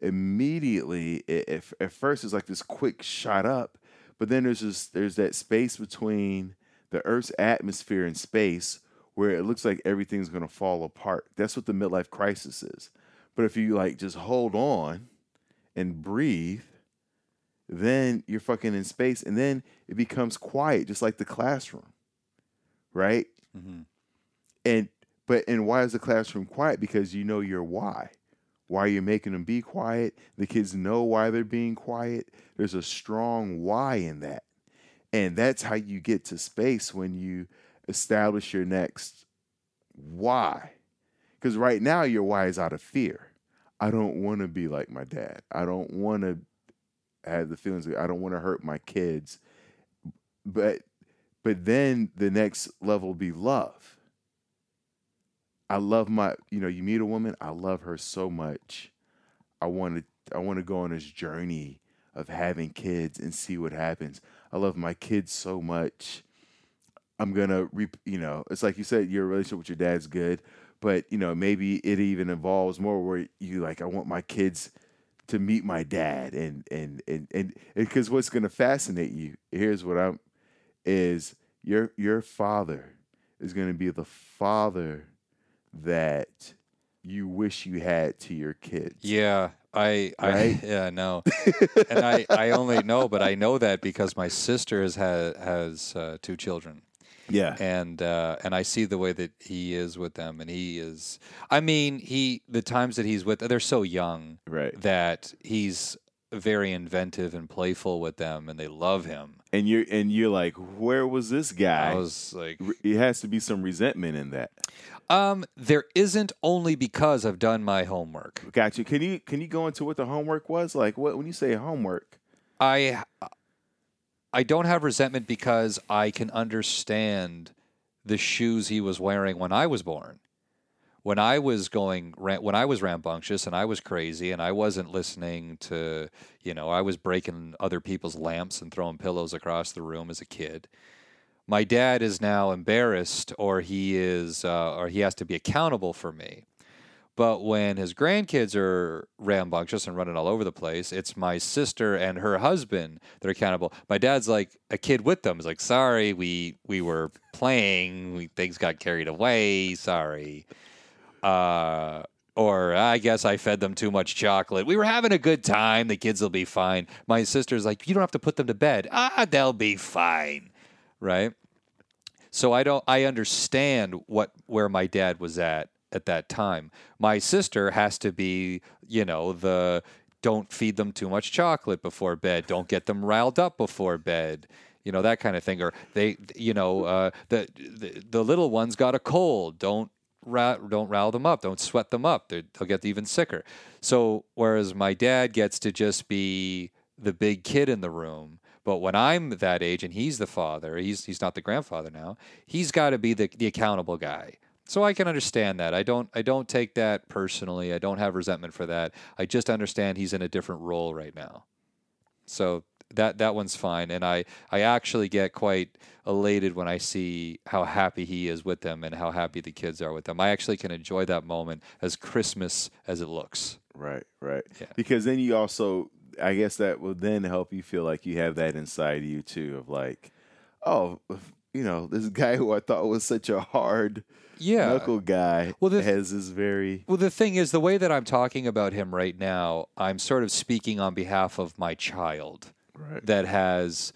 immediately it, at first it's like this quick shot up, but then there's this there's that space between the Earth's atmosphere and space where it looks like everything's gonna fall apart. That's what the midlife crisis is. But if you like just hold on and breathe, then you're fucking in space, and then it becomes quiet, just like the classroom, right? Mm-hmm. And but and why is the classroom quiet? Because you know your why. Why you're making them be quiet. The kids know why they're being quiet. There's a strong why in that. And that's how you get to space when you establish your next why. Because right now your why is out of fear. I don't want to be like my dad. I don't want to have the feelings. I don't want to hurt my kids. But but then the next level will be love I love my, you know, you meet a woman, I love her so much. I want to I want to go on this journey of having kids and see what happens. I love my kids so much. I'm to re, you know, it's like you said your relationship with your dad's good, but you know, maybe it even involves more where you like I want my kids to meet my dad and and and and because what's to fascinate you here's what I'm is your your father is to be the father that you wish you had to your kids. Yeah, I, Right? I yeah no, and I, I only know, but I know that because my sister has had, has uh, two children, Yeah. and uh, and I see the way that he is with them, and he is. I mean, he the times that he's with, they're so young Right. that he's very inventive and playful with them, and they love him. And you're and you're like, where was this guy? I was like, it has to be some resentment in that. Um, there isn't only because I've done my homework. Got you. Can you can you go into what the homework was? Like what when you say homework? I I don't have resentment because I can understand the shoes he was wearing when I was born. When I was going when I was rambunctious and I was crazy and I wasn't listening to, you know, I was breaking other people's lamps and throwing pillows across the room as a kid. My dad is now embarrassed or he is uh, or he has to be accountable for me. But when his grandkids are rambunctious and running all over the place, it's my sister and her husband that are accountable. My dad's like a kid with them. He's like, sorry, we we were playing, we, things got carried away. Sorry. Uh, or I guess I fed them too much chocolate. We were having a good time. The kids will be fine. My sister's like, you don't have to put them to bed. Ah, they'll be fine. Right. So I don't I understand what where my dad was at at that time. My sister has to be, you know, the don't feed them too much chocolate before bed, don't get them riled up before bed. You know that kind of thing, or they, you know, uh, the, the the little ones got a cold. Don't don't rile them up. Don't sweat them up. They're, they'll get even sicker. So whereas my dad gets to just be the big kid in the room, but when I'm that age and he's the father, he's he's not the grandfather now. He's got to be the the accountable guy. So I can understand that. I don't I don't take that personally. I don't have resentment for that. I just understand he's in a different role right now. So that that one's fine and I I actually get quite elated when I see how happy he is with them and how happy the kids are with them. I actually can enjoy that moment as Christmas as it looks. Right, right. Yeah. Because then you also I guess that will then help you feel like you have that inside you too of like, oh, you know, this guy who I thought was such a hard Yeah. knuckle guy Well, the- has this very Well, the thing is, the way that I'm talking about him right now, I'm sort of speaking on behalf of my child right. that has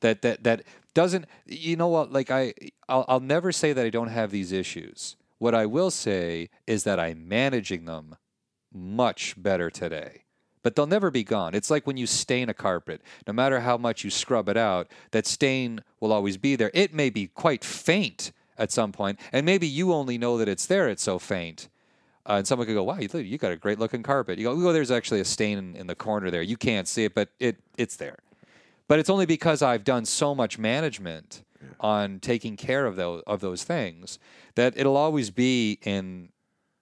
that that that doesn't. You know what? Like I, I'll, I'll never say that I don't have these issues. What I will say is that I'm managing them much better today. But they'll never be gone. It's like when you stain a carpet. No matter how much you scrub it out, that stain will always be there. It may be quite faint at some point, and maybe you only know that it's there, it's so faint. Uh, and someone could go, "Wow, you, you got a great looking carpet." You go, "Oh, there's actually a stain in, in the corner there. You can't see it, but it it's there." But it's only because I've done so much management on taking care of those of those things that it'll always be in,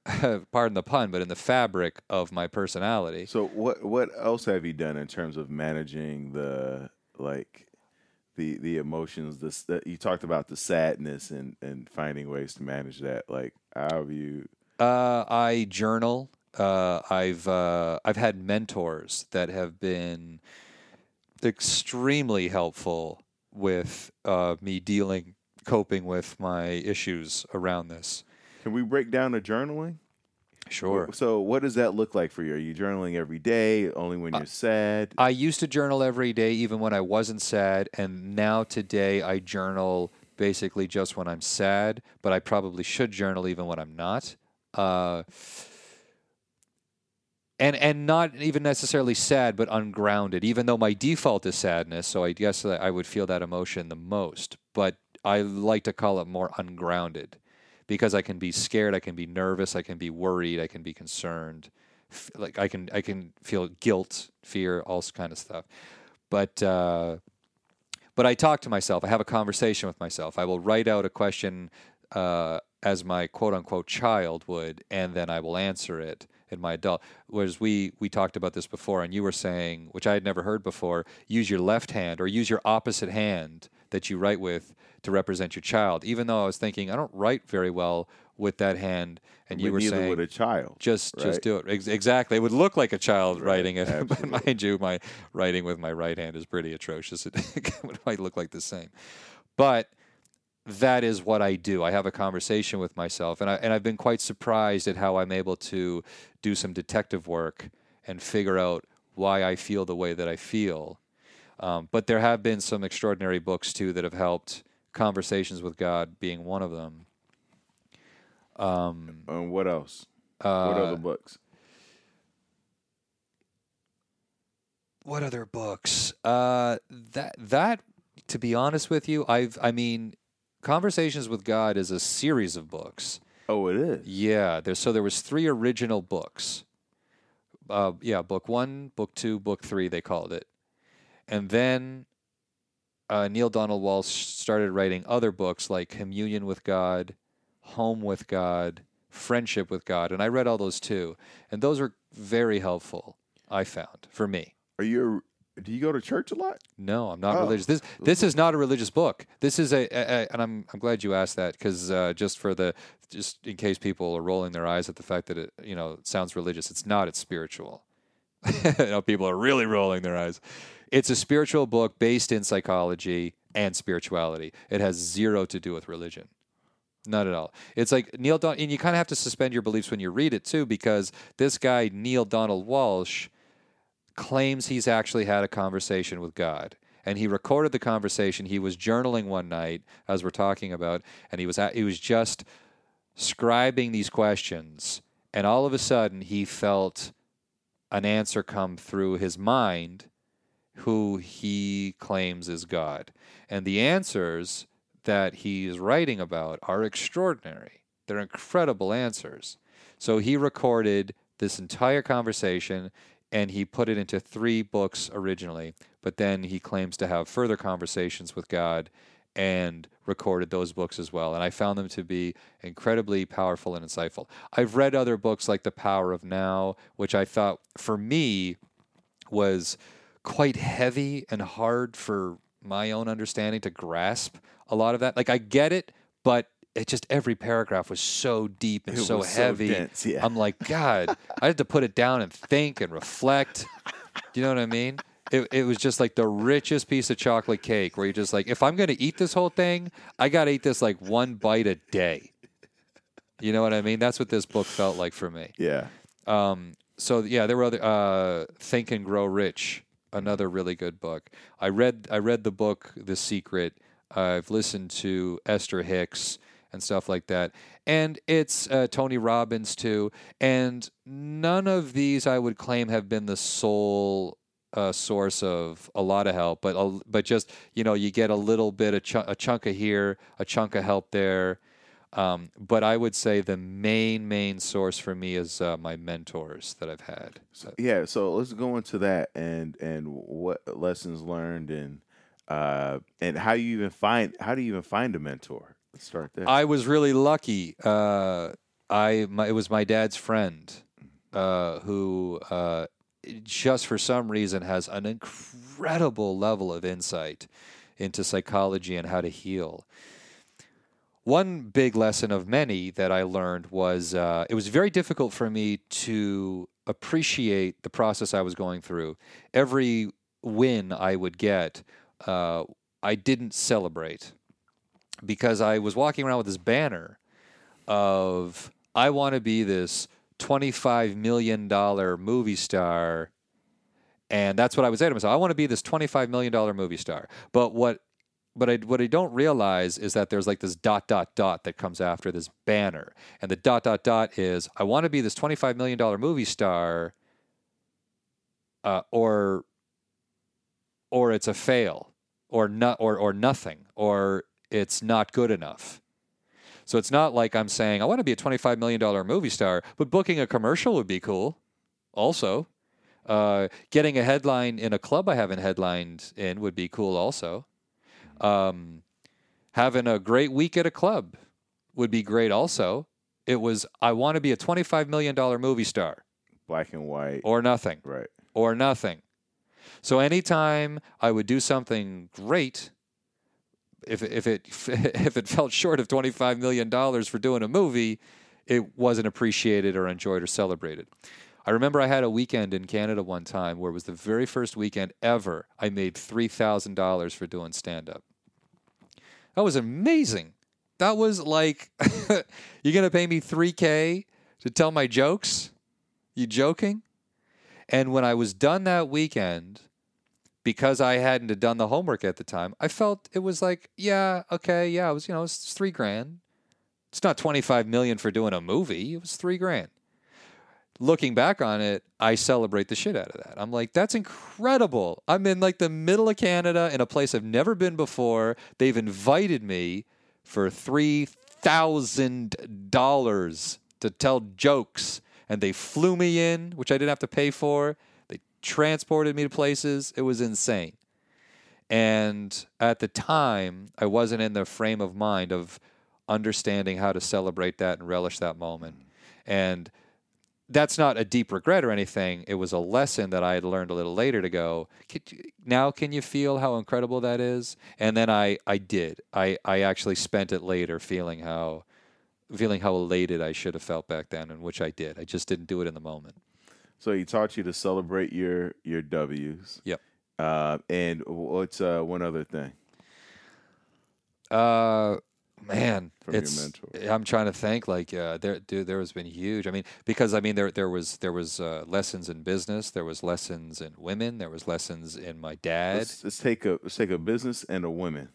pardon the pun, but in the fabric of my personality. So what what else have you done in terms of managing the like the the emotions? This the, you talked about the sadness and and finding ways to manage that. Like how have you? Uh, I journal. Uh, I've uh, I've had mentors that have been extremely helpful with uh, me dealing, coping with my issues around this. Can we break down the journaling? Sure. So what does that look like for you? Are you journaling every day? Only when you're sad? I used to journal every day, even when I wasn't sad, and now today I journal basically just when I'm sad. But I probably should journal even when I'm not. Uh, and and not even necessarily sad, but ungrounded. Even though my default is sadness, so I guess I would feel that emotion the most. But I like to call it more ungrounded, because I can be scared, I can be nervous, I can be worried, I can be concerned. F- Like I can I can feel guilt, fear, all kind of stuff. But uh, but I talk to myself. I have a conversation with myself. I will write out a question uh, as my quote unquote child would, and then I will answer it in my adult. Whereas we we talked about this before, and you were saying, which I had never heard before, use your left hand or use your opposite hand that you write with to represent your child. Even though I was thinking I don't write very well with that hand, and you were saying with a child. just right? just do it Ex- exactly. It would look like a child Right, writing it, but mind you, my writing with my right hand is pretty atrocious. It might look like the same, but that is what I do. I have a conversation with myself, and I and I've been quite surprised at how I'm able to do some detective work and figure out why I feel the way that I feel. Um, but there have been some extraordinary books too that have helped. Conversations with God being one of them. Um, And what else? uh, what other books? what other books? Uh, that that to be honest with you, I've I mean, Conversations with God is a series of books. Oh, it is. Yeah, there. So there was three original books. Uh, yeah, book one, book two, book three. They called it, and then uh, Neale Donald Walsch started writing other books like Communion with God, Home with God, Friendship with God, and I read all those too, and those were very helpful. I found for me. Are you? Do you go to church a lot? No, I'm not Oh. religious. This this is not a religious book. This is a, a, a and I'm I'm glad you asked that because uh, just for the just in case people are rolling their eyes at the fact that it you know sounds religious, it's not. It's spiritual. you know, people are really rolling their eyes. It's a spiritual book based in psychology and spirituality. It has zero to do with religion. Not at all. It's like Neale Don, and you kind of have to suspend your beliefs when you read it too, because this guy Neale Donald Walsch claims he's actually had a conversation with God. And he recorded the conversation. He was journaling one night, as we're talking about, and he was at, he was just scribing these questions. And all of a sudden, he felt an answer come through his mind, who he claims is God. And the answers that he's writing about are extraordinary. They're incredible answers. So he recorded this entire conversation and he put it into three books originally, but then he claims to have further conversations with God and recorded those books as well. And I found them to be incredibly powerful and insightful. I've read other books like The Power of Now, which I thought for me was quite heavy and hard for my own understanding to grasp a lot of that. Like I get it, but it just every paragraph was so deep and It so was so heavy. dense, yeah. I'm like, God, I had to put it down and think and reflect. Do you know what I mean? It, it was just like the richest piece of chocolate cake where you're just like, if I'm going to eat this whole thing, I got to eat this like one bite a day. You know what I mean? That's what this book felt like for me. Yeah. Um, so yeah, there were other uh, Think and Grow Rich, another really good book. I read I read the book The Secret. I've listened to Esther Hicks and stuff like that, and it's uh, Tony Robbins too. And none of these I would claim have been the sole uh, source of a lot of help, but but just you know you get a little bit of ch- a chunk of here, a chunk of help there. Um, but I would say the main main source for me is uh, my mentors that I've had. So, Yeah, so let's go into that and and what lessons learned and uh and how you even find how do you even find a mentor? Let's start there. I was really lucky. Uh, I my, it was my dad's friend uh, who uh, just for some reason has an incredible level of insight into psychology and how to heal. One big lesson of many that I learned was uh, it was very difficult for me to appreciate the process I was going through. Every win I would get, uh, I didn't celebrate because I was walking around with this banner of I want to be this $25 million movie star. And that's what I was saying to myself. I want to be this $25 million movie star. But what but I, what I don't realize is that there's like this dot dot dot that comes after this banner, and the dot dot dot is I want to be this twenty five million dollar movie star, uh, or or it's a fail, or not, or or nothing, or it's not good enough. So it's not like I'm saying I want to be a twenty five million dollar movie star, but booking a commercial would be cool. Also, uh, getting a headline in a club I haven't headlined in would be cool. Also um, having a great week at a club would be great also. It was, I want to be a $25 million movie star Black and white. or nothing, right. or nothing. So anytime I would do something great, if, if, it, if it felt short of $25 million for doing a movie, it wasn't appreciated or enjoyed or celebrated. I remember I had a weekend in Canada one time where it was the very first weekend ever I made $3,000 for doing stand up. That was amazing. That was like, you're going to pay me 3K to tell my jokes? You joking? And when I was done that weekend, because I hadn't done the homework at the time, I felt it was like, yeah, okay, yeah, it was, you know, it's three grand. It's not 25 million for doing a movie. It was three grand. Looking back on it, I celebrate the shit out of that. I'm like, that's incredible. I'm in like the middle of Canada in a place I've never been before. They've invited me for $3,000 to tell jokes. And they flew me in, which I didn't have to pay for. They transported me to places. It was insane. And at the time, I wasn't in the frame of mind of understanding how to celebrate that and relish that moment. And that's not a deep regret or anything. It was a lesson that I had learned a little later to go, now can you feel how incredible that is? And then I, I did. I, I actually spent it later feeling how feeling how elated I should have felt back then, and which I did. I just didn't do it in the moment. So he taught you to celebrate your your W's. Yep. Uh, and what's uh, one other thing? Uh, man, From your it's. mentor. I'm trying to think. Like, uh, there, dude, there has been huge. I mean, because I mean, there, there was, there was uh, lessons in business. There was lessons in women. There was lessons in my dad. Let's, let's take a let's take a business and a woman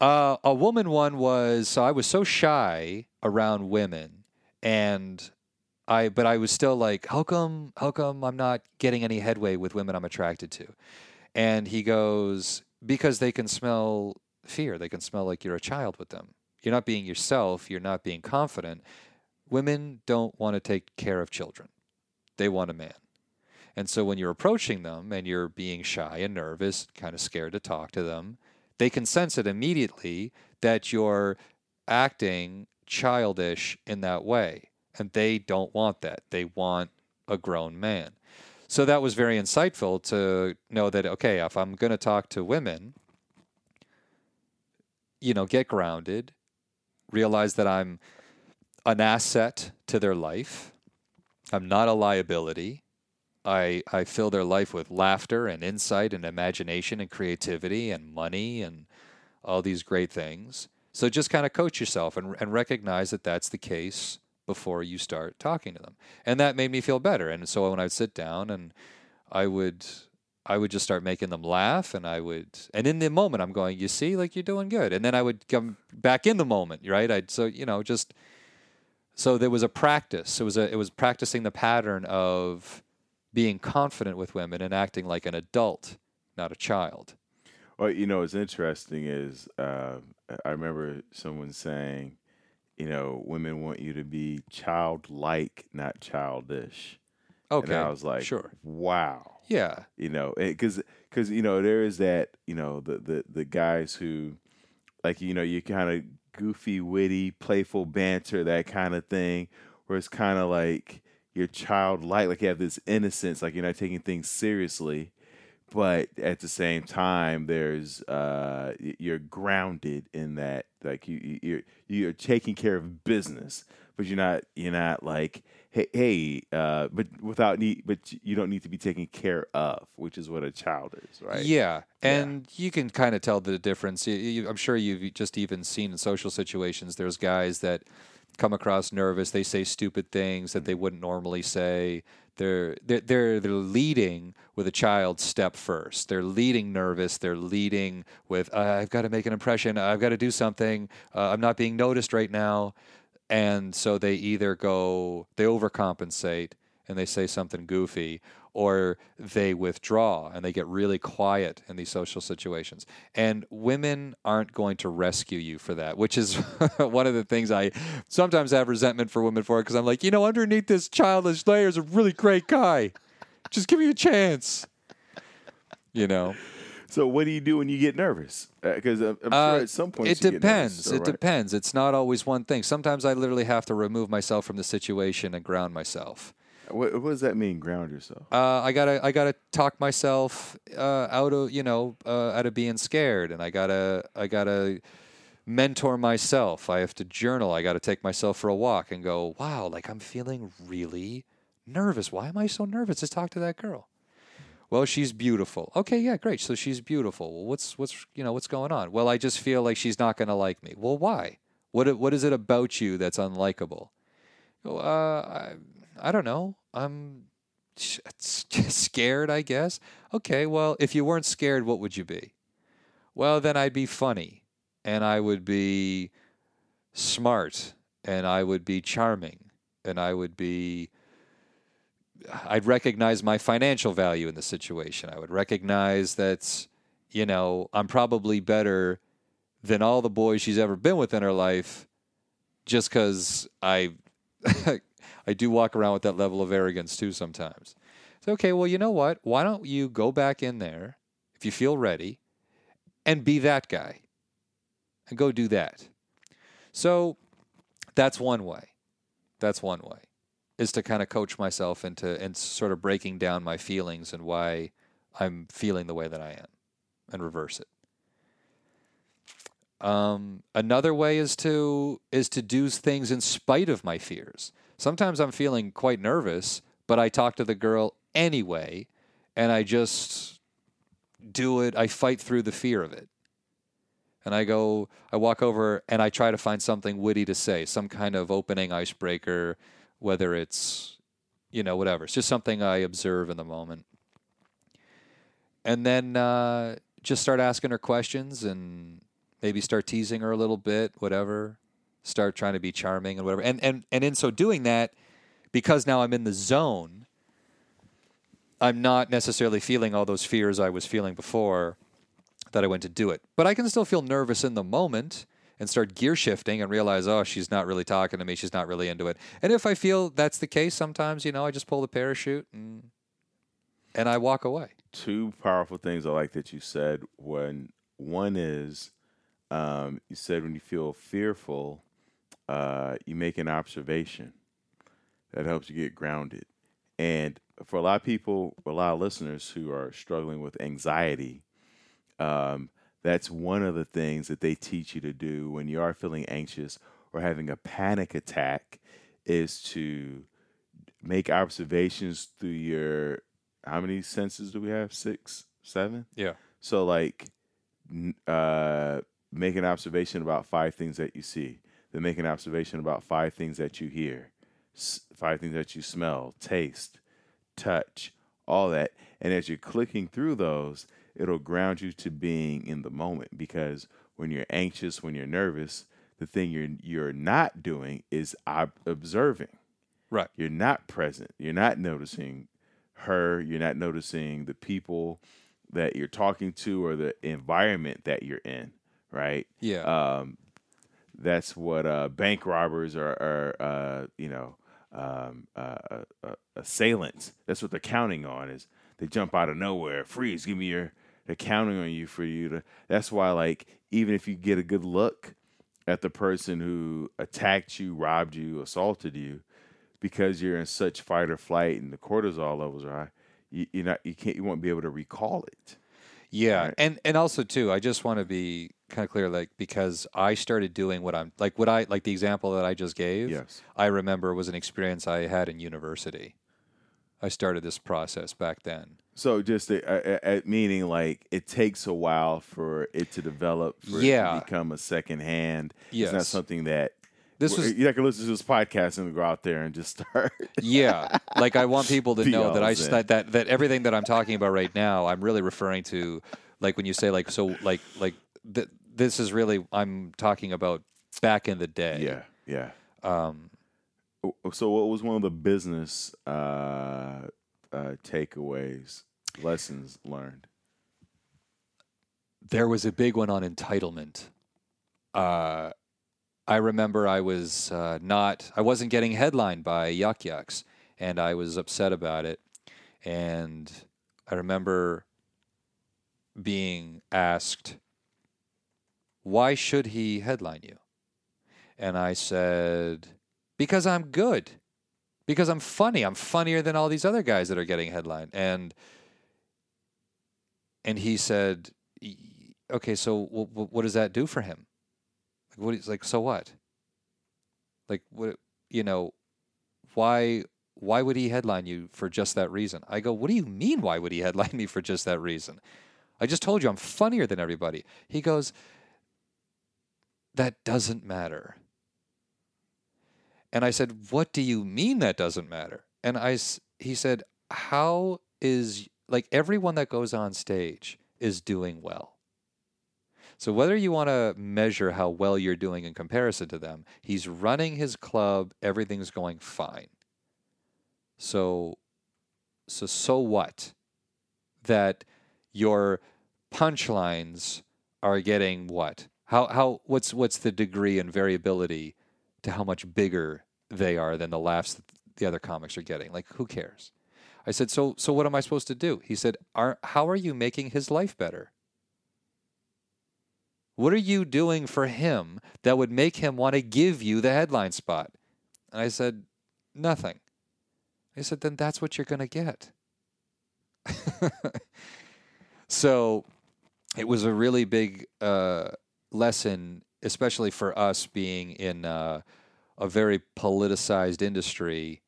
Uh, a woman one was so I was so shy around women, and I but I was still like, how come how come I'm not getting any headway with women I'm attracted to? And he goes, because they can smell fear. They can smell like you're a child with them. You're not being yourself. You're not being confident. Women don't want to take care of children. They want a man. And so when you're approaching them and you're being shy and nervous, kind of scared to talk to them, they can sense it immediately that you're acting childish in that way. And they don't want that. They want a grown man. So that was very insightful to know that, okay, if I'm going to talk to women, you know, get grounded, realize that I'm an asset to their life. I'm not a liability. I, I fill their life with laughter and insight and imagination and creativity and money and all these great things. So just kind of coach yourself and, and recognize that that's the case before you start talking to them. And that made me feel better. And so when I would sit down and I would I would just start making them laugh and I would and in the moment I'm going, you see, like you're doing good. And then I would come back in the moment, right? I'd so you know, just so there was a practice. It was a it was practicing the pattern of being confident with women and acting like an adult, not a child. Well, you know, what's interesting is uh, I remember someone saying, you know, women want you to be childlike, not childish. Okay. And I was like, sure. wow. Yeah. You know, because because you know there is that you know the the the guys who like you know you kind of goofy, witty, playful banter, that kind of thing, where it's kind of like you're childlike, like you have this innocence, like you're not taking things seriously, but at the same time, there's uh, you're grounded in that, like you you're you're taking care of business, but you're not you're not like hey hey, uh, but without need, but you don't need to be taken care of, which is what a child is, right? Yeah, and you can kind of tell the difference. You, you, I'm sure you've just even seen in social situations. There's guys that come across nervous. They say stupid things that they wouldn't normally say. They're they're they're, they're leading with a child step first. They're leading nervous. They're leading with uh, I've got to make an impression. I've got to do something. Uh, I'm not being noticed right now, and so they either go they overcompensate and they say something goofy or they withdraw and they get really quiet in these social situations. And women aren't going to rescue you for that, which is one of the things I sometimes have resentment for women for because I'm like, you know, underneath this childish layer is a really great guy. Just give me a chance. You know. So what do you do when you get nervous? Because I'm, I'm Uh, sure at some point it get nervous, depends. so, it right? depends. It's not always one thing. Sometimes I literally have to remove myself from the situation and ground myself. What, what does that mean? Ground yourself. uh, I gotta I gotta talk myself uh, out of you know uh, out of being scared, and I gotta I gotta mentor myself. I have to journal. I gotta take myself for a walk and go, wow, like I'm feeling really nervous. Why am I so nervous to talk to that girl? Well, she's beautiful. Okay, yeah, great. So she's beautiful. Well, what's what's you know what's going on? Well, I just feel like she's not gonna like me. Well, why? What what is it about you that's unlikable? Uh, I, I don't know. I'm scared, I guess. Okay, well, if you weren't scared, what would you be? Well, then I'd be funny, and I would be smart, and I would be charming, and I would be. I'd recognize my financial value in the situation. I would recognize that, you know, I'm probably better than all the boys she's ever been with in her life just because I I do walk around with that level of arrogance too sometimes. So, okay, well, you know what? Why don't you go back in there if you feel ready and be that guy and go do that? So, that's one way. That's one way is to kind of coach myself into and sort of breaking down my feelings and why I'm feeling the way that I am and reverse it. Um, another way is to is to do things in spite of my fears. Sometimes I'm feeling quite nervous, but I talk to the girl anyway, and I just do it. I fight through the fear of it. And I go, I walk over and I try to find something witty to say, some kind of opening icebreaker, whether it's, you know, whatever. It's just something I observe in the moment. And then uh, just start asking her questions and maybe start teasing her a little bit, whatever. Start trying to be charming and whatever. And and and in so doing that, because now I'm in the zone, I'm not necessarily feeling all those fears I was feeling before that I went to do it. But I can still feel nervous in the moment and start gear shifting and realize, oh, she's not really talking to me. She's not really into it. And if I feel that's the case, sometimes, you know, I just pull the parachute and and I walk away. Two powerful things I like that you said. When one is, um, you said when you feel fearful, uh, you make an observation that helps you get grounded. And for a lot of people, a lot of listeners who are struggling with anxiety, um, that's one of the things that they teach you to do when you are feeling anxious or having a panic attack is to make observations through your how many senses do we have? Six seven? Yeah. so like uh, make an observation about five things that you see then make an observation about five things that you hear s- five things that you smell taste touch all that. And as you're clicking through those it'll ground you to being in the moment because when you're anxious when you're nervous the thing you're you're not doing is ob- observing Right. you're not present you're not noticing her you're not noticing the people that you're talking to or the environment that you're in right Yeah. um, That's what uh, bank robbers are, are uh, you know, um, uh, uh, uh, assailants. That's what they're counting on. Is they jump out of nowhere, freeze, give me your. They're counting on you for you to. That's why, like, even if you get a good look at the person who attacked you, robbed you, assaulted you, because you're in such fight or flight and the cortisol levels are high, you, you're not, you can't, you won't be able to recall it. Yeah, Right. and and also too, I just want to be kind of clear, like because I started doing what I'm like, what I like the example that I just gave. Yes. I remember was an experience I had in university. I started this process back then. So just a, a, a, meaning like it takes a while for it to develop, for it Yeah. to become a second hand. It's not something that This was you can listen to this podcast and go out there and just start. yeah, like I want people to know that I zen. that, that that everything that I'm talking about right now, I'm really referring to like when you say like so like like th- this is really I'm talking about back in the day. yeah, yeah. Um, So what was one of the business uh, uh, takeaways, lessons learned? there was a big one on entitlement. Uh, I remember I was uh, not, I wasn't getting headlined by Yuk Yuk's, and I was upset about it. And I remember being asked, "Why should he headline you?" And I said, "Because I'm good. Because I'm funny. I'm funnier than all these other guys that are getting headline. And and he said, "Okay, so w- w- what does that do for him? Like, what is like? So what? Like, what? You know, why? Why would he headline you for just that reason?" I go, "What do you mean? Why would he headline me for just that reason? I just told you I'm funnier than everybody." He goes, "That doesn't matter." And I said, "What do you mean that doesn't matter?" And I, he said, "How is like everyone that goes on stage is doing well. So whether you want to measure how well you're doing in comparison to them, he's running his club, everything's going fine. So so so what? That your punchlines are getting what? How how what's what's the degree and variability to how much bigger they are than the laughs that the other comics are getting? Like who cares? I said, so so what am I supposed to do? He said, are, how are you making his life better? What are you doing for him that would make him want to give you the headline spot? And I said, nothing. He said, then that's what you're going to get. so it was a really big uh, lesson, especially for us being in uh, a very politicized industry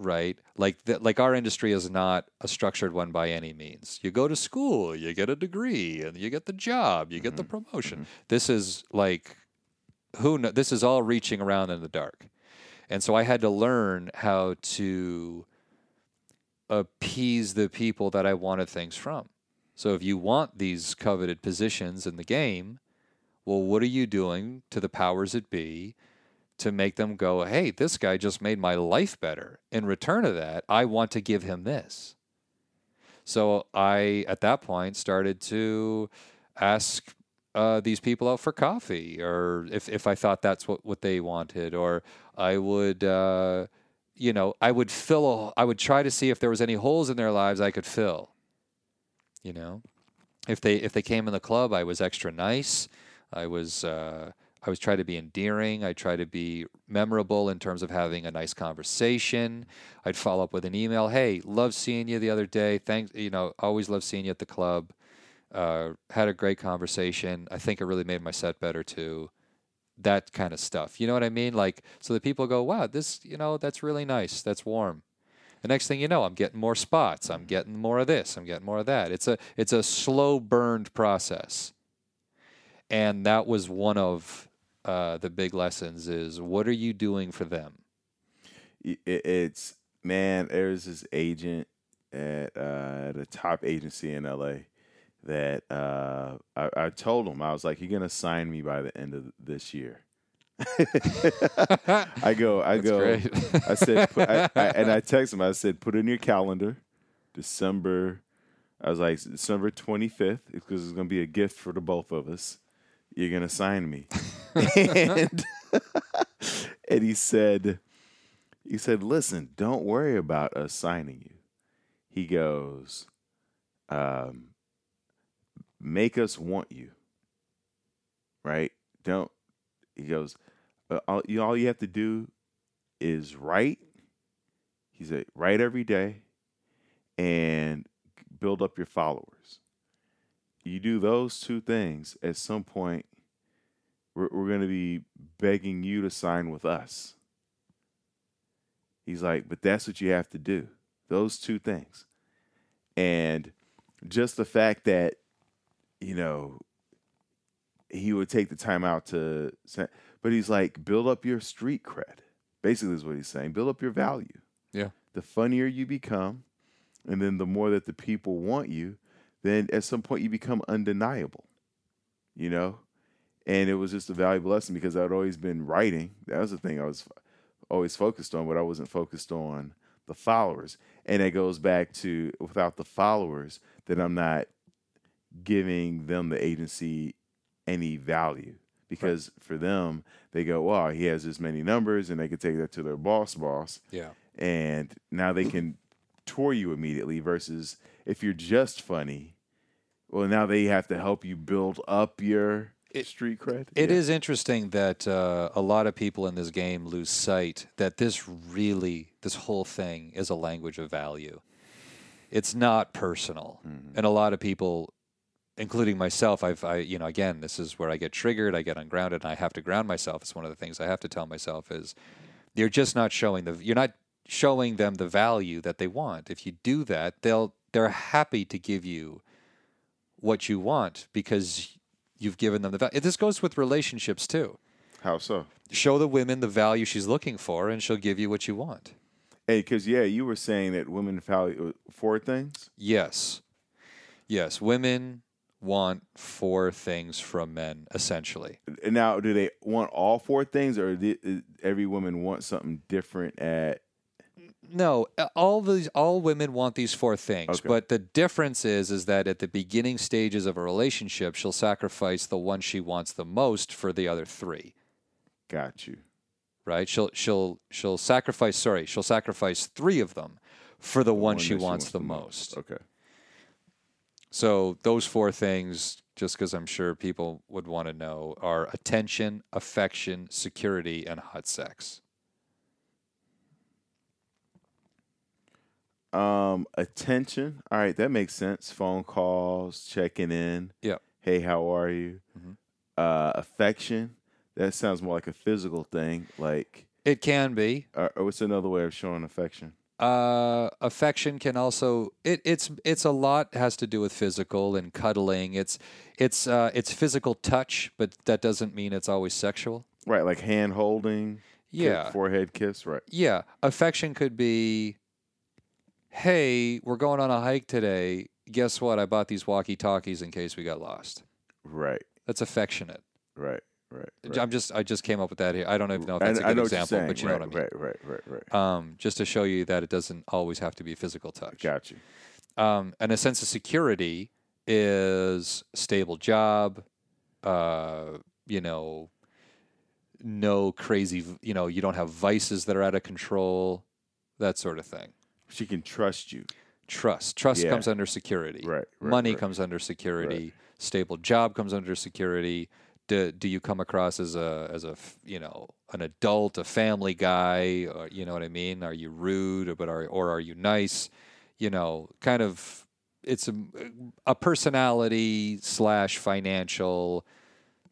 right? Like th- like our industry is not a structured one by any means. You go to school, you get a degree, and you get the job, you get the mm-hmm. promotion. Mm-hmm. This is like who kn- this is all reaching around in the dark. And so I had to learn how to appease the people that I wanted things from. So if you want these coveted positions in the game, well, what are you doing to the powers that be to make them go, hey, this guy just made my life better. In return of that, I want to give him this. So I, at that point, started to ask uh, these people out for coffee, or if, if I thought that's what, what they wanted, or I would, uh, you know, I would fill, a, I would try to see if there was any holes in their lives I could fill. You know, if they if they came in the club, I was extra nice. I was. Uh, I was trying to be endearing. I try to be memorable in terms of having a nice conversation. I'd follow up with an email. Hey, love seeing you the other day. Thanks. You know, always love seeing you at the club. Uh, had a great conversation. I think it really made my set better too. That kind of stuff. You know what I mean? Like, so that people go, wow, this, you know, that's really nice. That's warm. The next thing you know, I'm getting more spots. I'm getting more of this. I'm getting more of that. It's a, it's a slow burned process. And that was one of uh, the big lessons is what are you doing for them? it, it's man. There's this agent at uh, the top agency in LA that uh, I, I told him I was like, "You're gonna sign me by the end of this year." I go, I That's go. I said, put, I, I, and I text him. I said, "Put in your calendar, December." I was like, "December 25th, because it's gonna be a gift for the both of us." You're gonna sign me. and and he said, he said, listen, don't worry about us signing you. He goes, um, make us want you. Right? Don't. He goes, uh, all, you, all you have to do is write. He said, write every day and build up your followers. You do those two things, at some point, we're, we're going to be begging you to sign with us. He's like, but that's what you have to do. Those two things. And just the fact that, you know, he would take the time out to, but he's like, build up your street cred. Basically, is what he's saying. Build up your value. Yeah. The funnier you become, and then the more that the people want you, then at some point you become undeniable. You know? And it was just a valuable lesson because I'd always been writing. That was the thing I was always focused on, but I wasn't focused on the followers. And it goes back to without the followers, that I'm not giving them the agency any value. Because right. for them, they go, wow, he has this many numbers, and they could take that to their boss boss. Yeah. And now they can tour you immediately versus if you're just funny, well, now they have to help you build up your it, street cred. It yeah. is interesting that uh, a lot of people in this game lose sight that this really, this whole thing is a language of value. It's not personal, mm-hmm. and a lot of people, including myself, I've, I, you know, again, this is where I get triggered. I get ungrounded, and I have to ground myself. It's one of the things I have to tell myself is, you're just not showing the, you're not showing them the value that they want. If you do that, they'll, they're happy to give you what you want because you've given them the value. This goes with relationships too. How so? Show the women the value she's looking for, and she'll give you what you want. Hey, because yeah, you were saying that women value uh, four things. Yes, yes, women want four things from men essentially. Now, do they want all four things, or every woman wants something different at no, uh, all these all women want these four things, okay. but the difference is is that at the beginning stages of a relationship, she'll sacrifice the one she wants the most for the other three. Got you. Right? She'll she'll she'll sacrifice. Sorry, she'll sacrifice three of them for the, the one, one, she wants, wants the most. most. Okay. So those four things, just because I'm sure people would want to know, are attention, affection, security, and hot sex. Um, attention. All right, that makes sense. Phone calls, checking in. Yeah. Hey, how are you? Mm-hmm. Uh, affection. That sounds more like a physical thing. Like it can be. Uh, what's another way of showing affection? Uh, affection can also it, it's it's a lot has to do with physical and cuddling. It's it's uh, it's physical touch, but that doesn't mean it's always sexual. Right, like hand holding. Yeah. forehead kiss. Right. Yeah, affection could be hey, we're going on a hike today. Guess what? I bought these walkie talkies in case we got lost. Right. That's affectionate. Right. Right, right. I'm just I just came up with that here. I don't even know if that's a good example, but you right, know what I mean. Right, right, right, right. Um, just to show you that it doesn't always have to be physical touch. Got you. Um, and a sense of security is stable job, uh, you know, no crazy, you know, you don't have vices that are out of control, that sort of thing. She can trust you. Trust. Trust yeah. comes under security. Right. right Money right. comes under security. Right. Stable job comes under security. Do, do you come across as a as a you know an adult, a family guy? Or, you know what I mean? Are you rude, or, but are or are you nice? You know, kind of. It's a, a personality slash financial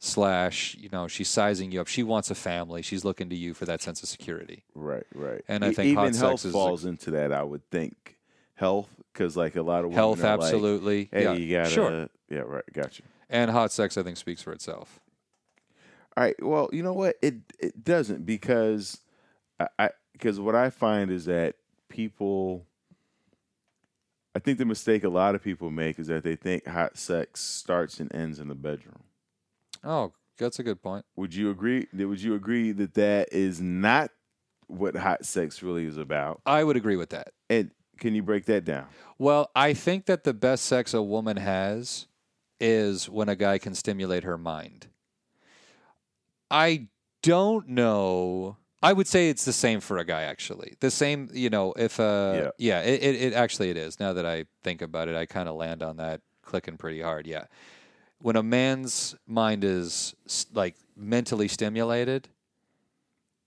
slash you know she's sizing you up she wants a family she's looking to you for that sense of security right right and i think even health falls a, into that i would think health because like a lot of women. health absolutely like, hey yeah. you gotta sure. yeah right got you and hot sex i think speaks for itself all right well you know what it it doesn't because i because what i find is that people I think the mistake a lot of people make is that they think hot sex starts and ends in the bedroom. Oh, that's a good point. Would you agree? Would you agree that that is not what hot sex really is about? I would agree with that. And can you break that down? Well, I think that the best sex a woman has is when a guy can stimulate her mind. I don't know. I would say it's the same for a guy actually. The same, you know, if uh yeah, it, it, it actually it is. Now that I think about it, I kind of land on that clicking pretty hard. Yeah. When a man's mind is like mentally stimulated,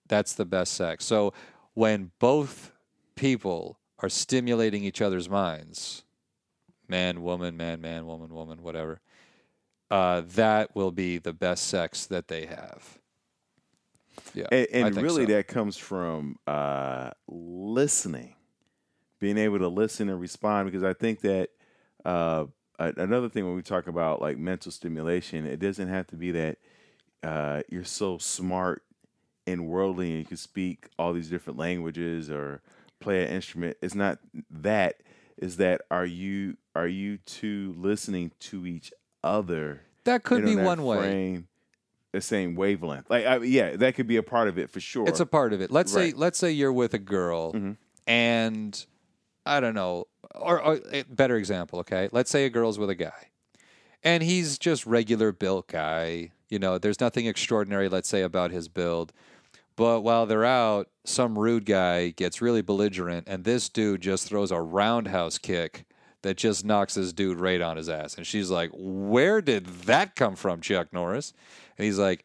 that's the best sex. So when both people are stimulating each other's minds, man, woman, man, man, woman, woman, whatever, uh, that will be the best sex that they have. Yeah, And, and really, so. that comes from uh, listening, being able to listen and respond. Because I think that uh, another thing when we talk about like mental stimulation, it doesn't have to be that uh, you're so smart and worldly and you can speak all these different languages or play an instrument. It's not that. Is that are you are you two listening to each other? that could be one way. the same wavelength. Like, I, yeah, that could be a part of it for sure. It's a part of it. Let's say let's say you're with a girl Mhm. and I don't know, or, or a better example, okay? Let's say a girl's with a guy. And he's just regular built guy. You know, there's nothing extraordinary let's say about his build. But while they're out, some rude guy gets really belligerent and this dude just throws a roundhouse kick that just knocks this dude right on his ass. And she's like, "Where did that come from, Chuck Norris?" And he's like,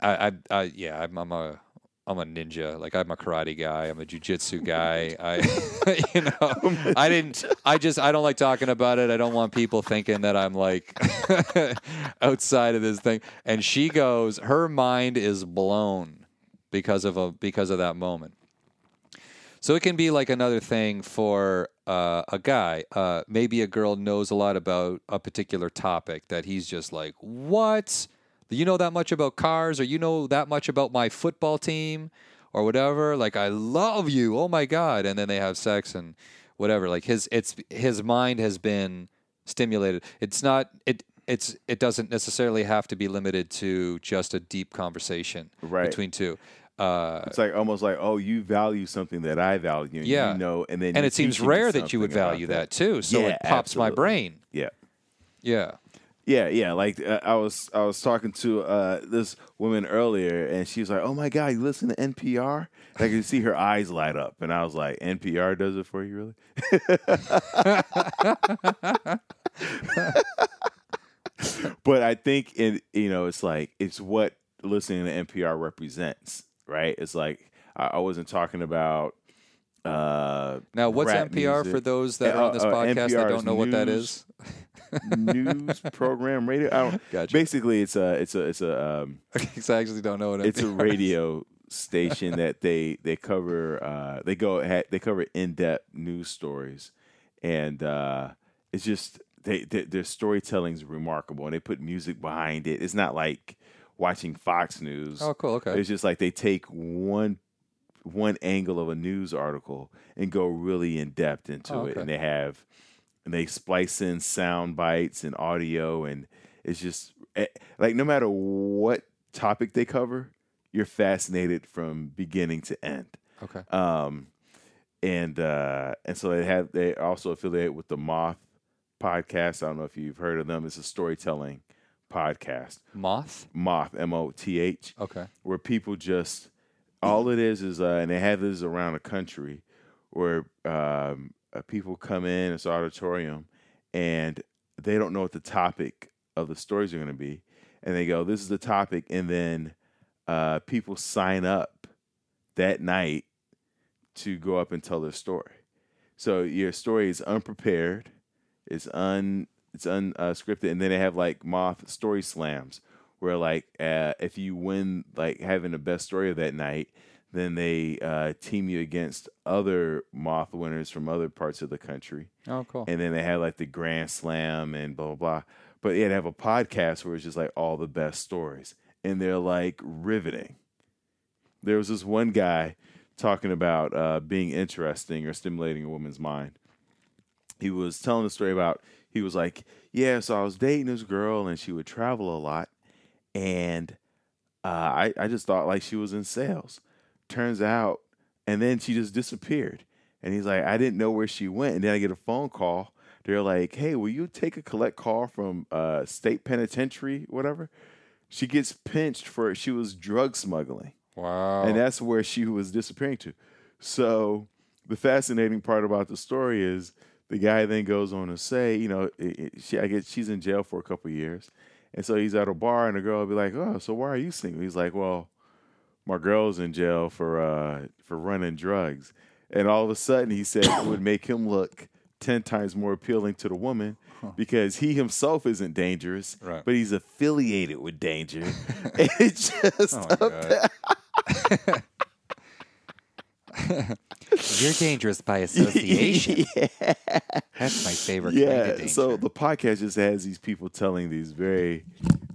I, I, I yeah, I'm, I'm a, I'm a ninja. Like I'm a karate guy. I'm a jujitsu guy. I, you know, I didn't. I just, I don't like talking about it. I don't want people thinking that I'm like outside of this thing. And she goes, her mind is blown because of a because of that moment. So it can be like another thing for uh, a guy. Uh, maybe a girl knows a lot about a particular topic that he's just like, "What? Do you know that much about cars, or you know that much about my football team, or whatever? Like, I love you. Oh my god!" And then they have sex and whatever. Like his, it's his mind has been stimulated. It's not it. It's it doesn't necessarily have to be limited to just a deep conversation Right. between two. Uh, It's like almost like, oh, you value something that I value. and Yeah. You know, and then and it seems rare that you would value that, too. So Yeah, it pops my brain. Yeah. Yeah. Yeah, yeah. Like uh, I was, I was talking to uh, this woman earlier, and she was like, "Oh my god, you listen to NPR?" And I could see her eyes light up, and I was like, "NPR does it for you, really?" but I think it, you know, it's like it's what listening to NPR represents, right? It's like I, I wasn't talking about. Uh, Now, what's NPR for those that Uh, are on this uh, podcast that don't know what that is? news. program radio. I don't, Gotcha. Basically, it's a it's a it's a um, I actually don't know what it's a NPR is. radio station that they they cover uh, they go they cover in depth news stories, and uh, it's just they, they their storytelling is remarkable, and they put music behind it. It's not like watching Fox News. Oh, cool. Okay. It's just like they take one one angle of a news article and go really in depth into Oh, it, and they have and they splice in sound bites and audio, and it's just eh, like no matter what topic they cover, you're fascinated from beginning to end. Okay. Um, and uh, and so they have they also affiliate with the Moth podcast. I don't know if you've heard of them. It's a storytelling podcast. Moth. Moth, M O T H Okay. where people just all it is is uh, and they have this around the country where um, uh, people come in this auditorium and they don't know what the topic of the stories are going to be and they go this is the topic and then uh, people sign up that night to go up and tell their story. So your story is unprepared it's un it's unscripted and then they have like moth story slams where like uh, if you win like having the best story of that night then they uh, team you against other moth winners from other parts of the country. Oh, cool. and then they have like the grand slam and blah blah blah. But yeah they have a podcast where it's just like all the best stories. And they're like riveting. There was this one guy talking about uh, being interesting or stimulating a woman's mind. He was telling a story about he was like yeah so i was dating this girl and she would travel a lot and uh, I, I just thought like she was in sales. Turns out and then she just disappeared. And he's like i didn't know where she went. And then i get a phone call. They're like hey will you take a collect call from uh, state penitentiary whatever? She gets pinched for she was drug smuggling, Wow. and that's where she was disappearing to. So the fascinating part about the story is the guy then goes on to say, you know, it, it- she I guess she's in jail for a couple of years, and so he's at a bar, and the girl will be like, "Oh, so why are you single?" He's like, "Well, my girl's in jail for uh, for running drugs," and all of a sudden he said it would make him look ten times more appealing to the woman because he himself isn't dangerous, Right. but he's affiliated with danger. It's just Oh. You're dangerous by association. yeah. That's my favorite yeah. So the podcast just has these people telling these very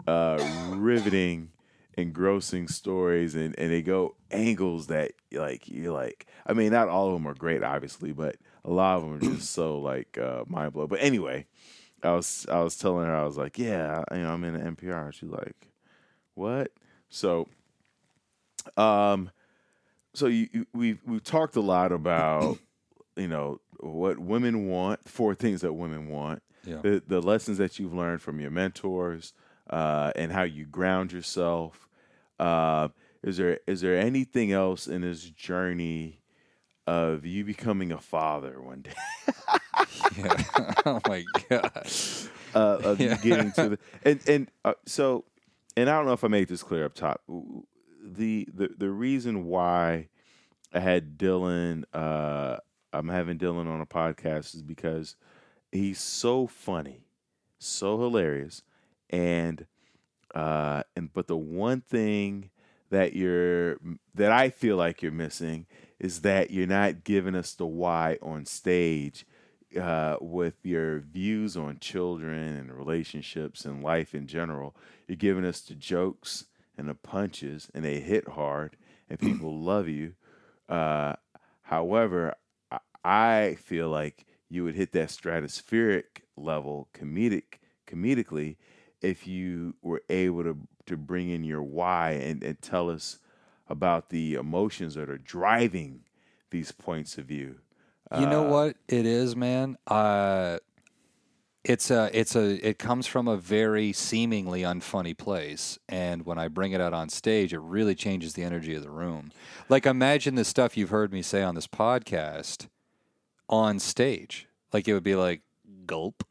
uh, riveting, engrossing stories, and, and they go angles that like you're like. I mean, not all of them are great, obviously, but a lot of them are just so like uh, mind blowing. But anyway, I was I was telling her I was like, yeah, you know, I'm in NPR. She's like, what? So, um, so you, you we've we've talked a lot about you know what women want, four things that women want, Yeah. the the lessons that you've learned from your mentors, uh, and how you ground yourself. Uh, is there is there anything else in this journey of you becoming a father one day? Yeah. oh my god. uh, of Yeah. you getting to the and and uh, so and I don't know if I made this clear up top. The the the reason why I had Dylan, uh, I'm having Dylan on a podcast is because he's so funny, so hilarious, and uh, and but the one thing that you're that I feel like you're missing is that you're not giving us the why on stage uh, with your views on children and relationships and life in general. You're giving us the jokes and the punches, and they hit hard, and people love you. Uh, however, I- feel like you would hit that stratospheric level comedic comedically if you were able to to bring in your why and, and tell us about the emotions that are driving these points of view. You know Uh, what it is, man? Uh it's a it's a it comes from a very seemingly unfunny place and when I bring it out on stage it really changes the energy of the room. Like imagine the stuff you've heard me say on this podcast on stage. Like it would be like gulp.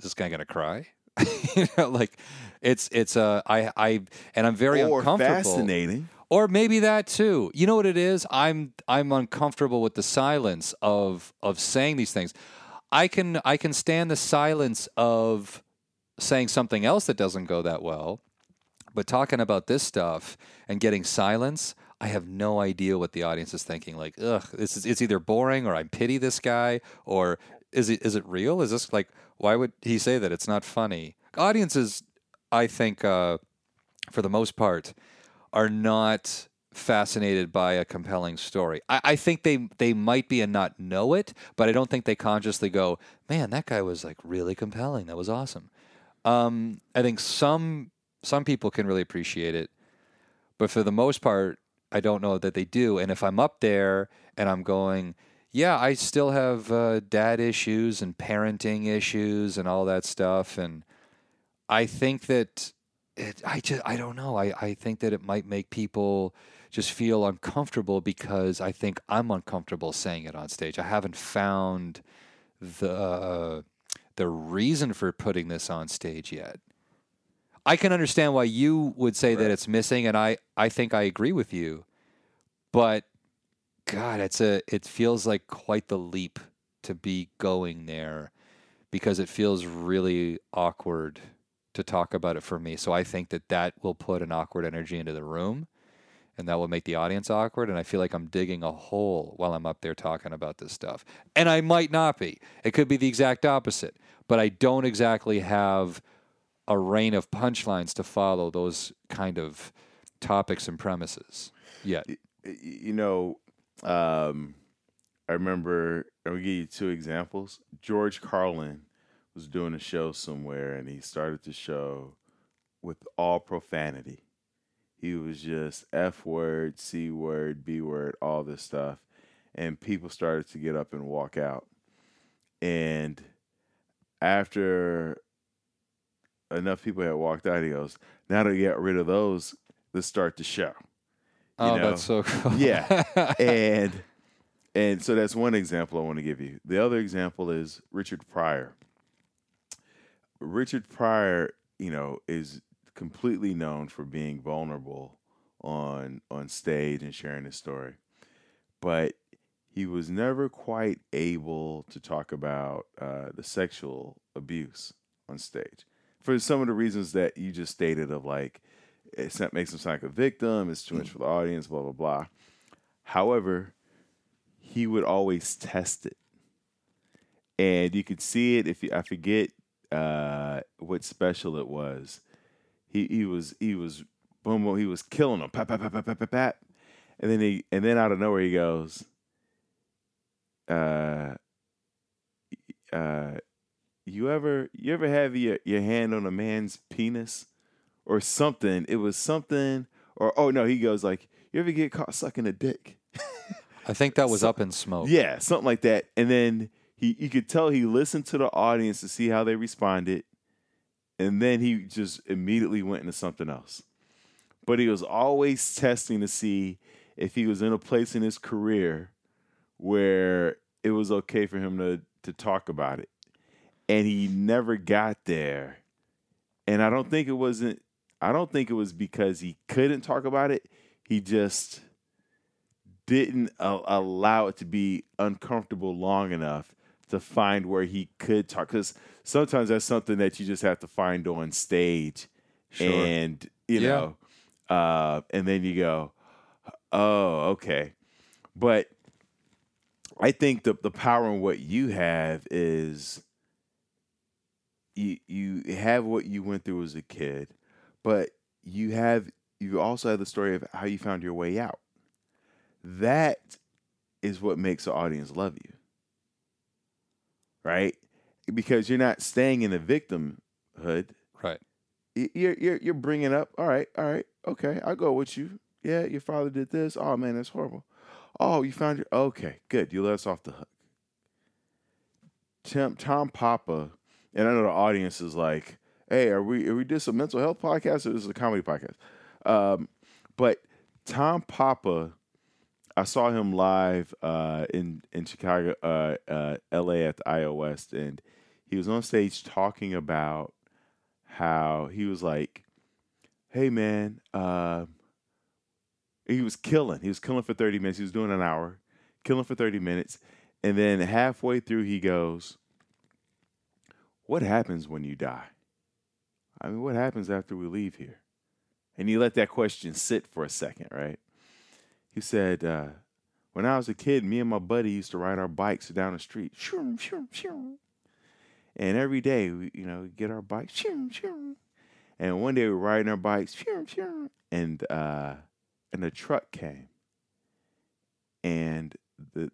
Is this guy going to cry? you know like it's it's uh I I and I'm very or uncomfortable fascinating. or maybe that too. You know what it is? I'm I'm uncomfortable with the silence of of saying these things. I can I can stand the silence of saying something else that doesn't go that well, but talking about this stuff and getting silence, I have no idea what the audience is thinking. Like, ugh, this is it's either boring or I pity this guy, or is it is it real? Is this like why would he say that? It's not funny. Audiences, I think, uh, for the most part, are not fascinated by a compelling story. I, I think they they might be and not know it, but I don't think they consciously go, "Man, that guy was like really compelling. That was awesome." Um, I think some some people can really appreciate it, but for the most part, I don't know that they do. And if I'm up there and I'm going, yeah, I still have uh, dad issues and parenting issues and all that stuff, and I think that it, I just I don't know. I, I think that it might make people just feel uncomfortable because I think I'm uncomfortable saying it on stage. I haven't found the uh, the reason for putting this on stage yet. I can understand why you would say that it's missing, and I, I think I agree with you. But God, it's a it feels like quite the leap to be going there because it feels really awkward to talk about it for me. So I think that that will put an awkward energy into the room and that will make the audience awkward and I feel like I'm digging a hole while I'm up there talking about this stuff. And I might not be. It could be the exact opposite, but I don't exactly have a rain of punchlines to follow those kind of topics and premises yet. You know, um, I remember. I'll give you two examples. George Carlin was doing a show somewhere, and he started the show with all profanity. He was just F word, C word, B word, all this stuff, and people started to get up and walk out. And after enough people had walked out. He goes, now to get rid of those, let's start the show. Oh, know, that's so cool. Yeah. and and so that's one example I want to give you. The other example is Richard Pryor. Richard Pryor, you know, is completely known for being vulnerable on on stage and sharing his story. But he was never quite able to talk about uh, the sexual abuse on stage for some of the reasons that you just stated of like it makes him sound like a victim, it's too much for the audience, blah blah blah. However, he would always test it, and you could see it if you, I forget uh, what special it was. He he was he was boom boom he was killing them pat pat pat pat pat pat pat, and then he and then out of nowhere he goes, uh, uh, you ever you ever have your your hand on a man's penis or something? It was something or oh no he goes like you ever get caught sucking a dick? I think that was up in smoke. Yeah, something like that. And then he you could tell he listened to the audience to see how they responded. And then he just immediately went into something else. But he was always testing to see if he was in a place in his career where it was okay for him to to talk about it. And he never got there. And I don't think it wasn't I don't think it was because he couldn't talk about it. He just didn't uh, allow it to be uncomfortable long enough to find where he could talk because sometimes that's something that you just have to find on stage Sure. and you Yeah. know uh, and then you go oh okay but i think the, the power in what you have is you you have what you went through as a kid but you have you also have the story of how you found your way out that is what makes the audience love you right? Because you're not staying in the victimhood. Right. You're you're you're bringing up all right all right okay i'll go with you. Yeah your father did this. Oh man that's horrible. Oh you found your okay good you let us off the hook. Tim, tom papa and i know the audience is like hey are we are we just a mental health podcast or this is a comedy podcast? Um, but tom papa I saw him live uh, in in Chicago, uh, uh, L.A. at the IO West, and he was on stage talking about how he was like, "Hey, man," uh, he was killing. He was killing for thirty minutes. He was doing an hour, killing for thirty minutes, and then halfway through, he goes, "What happens when you die? I mean, what happens after we leave here?" And he let that question sit for a second, right? He said, uh, when I was a kid, me and my buddy used to ride our bikes down the street. And every day, we, you know, get our bikes. And one day we were riding our bikes. And, uh, and a truck came. And the,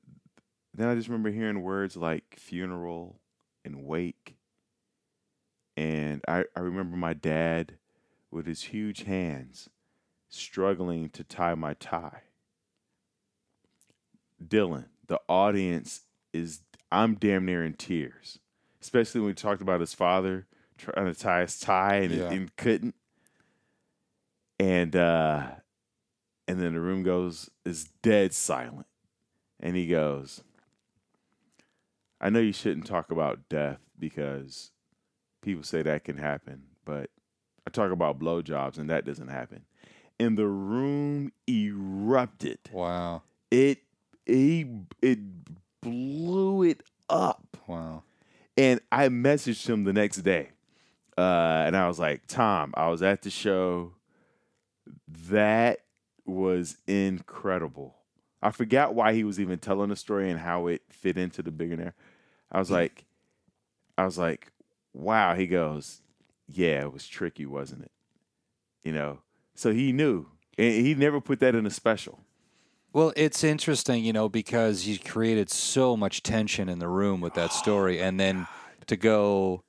then I just remember hearing words like funeral and wake. And I, I remember my dad with his huge hands struggling to tie my tie. Dylan, the audience is I'm damn near in tears, especially when we talked about his father trying to tie his tie and, Yeah. and couldn't. And uh, and then the room goes is dead silent, and he goes, "I know you shouldn't talk about death because people say that can happen, but I talk about blowjobs and that doesn't happen." And the room erupted Wow. it he it blew it up. Wow. and i messaged him the next day uh, and i was like tom i was at the show. That was incredible. I forgot why he was even telling the story and how it fit into the billionaire. I was like i was like wow. He goes yeah it was tricky wasn't it? You know? So he knew. And he never put that in a special Well, it's interesting, you know, because you created so much tension in the room with that story, and then to go,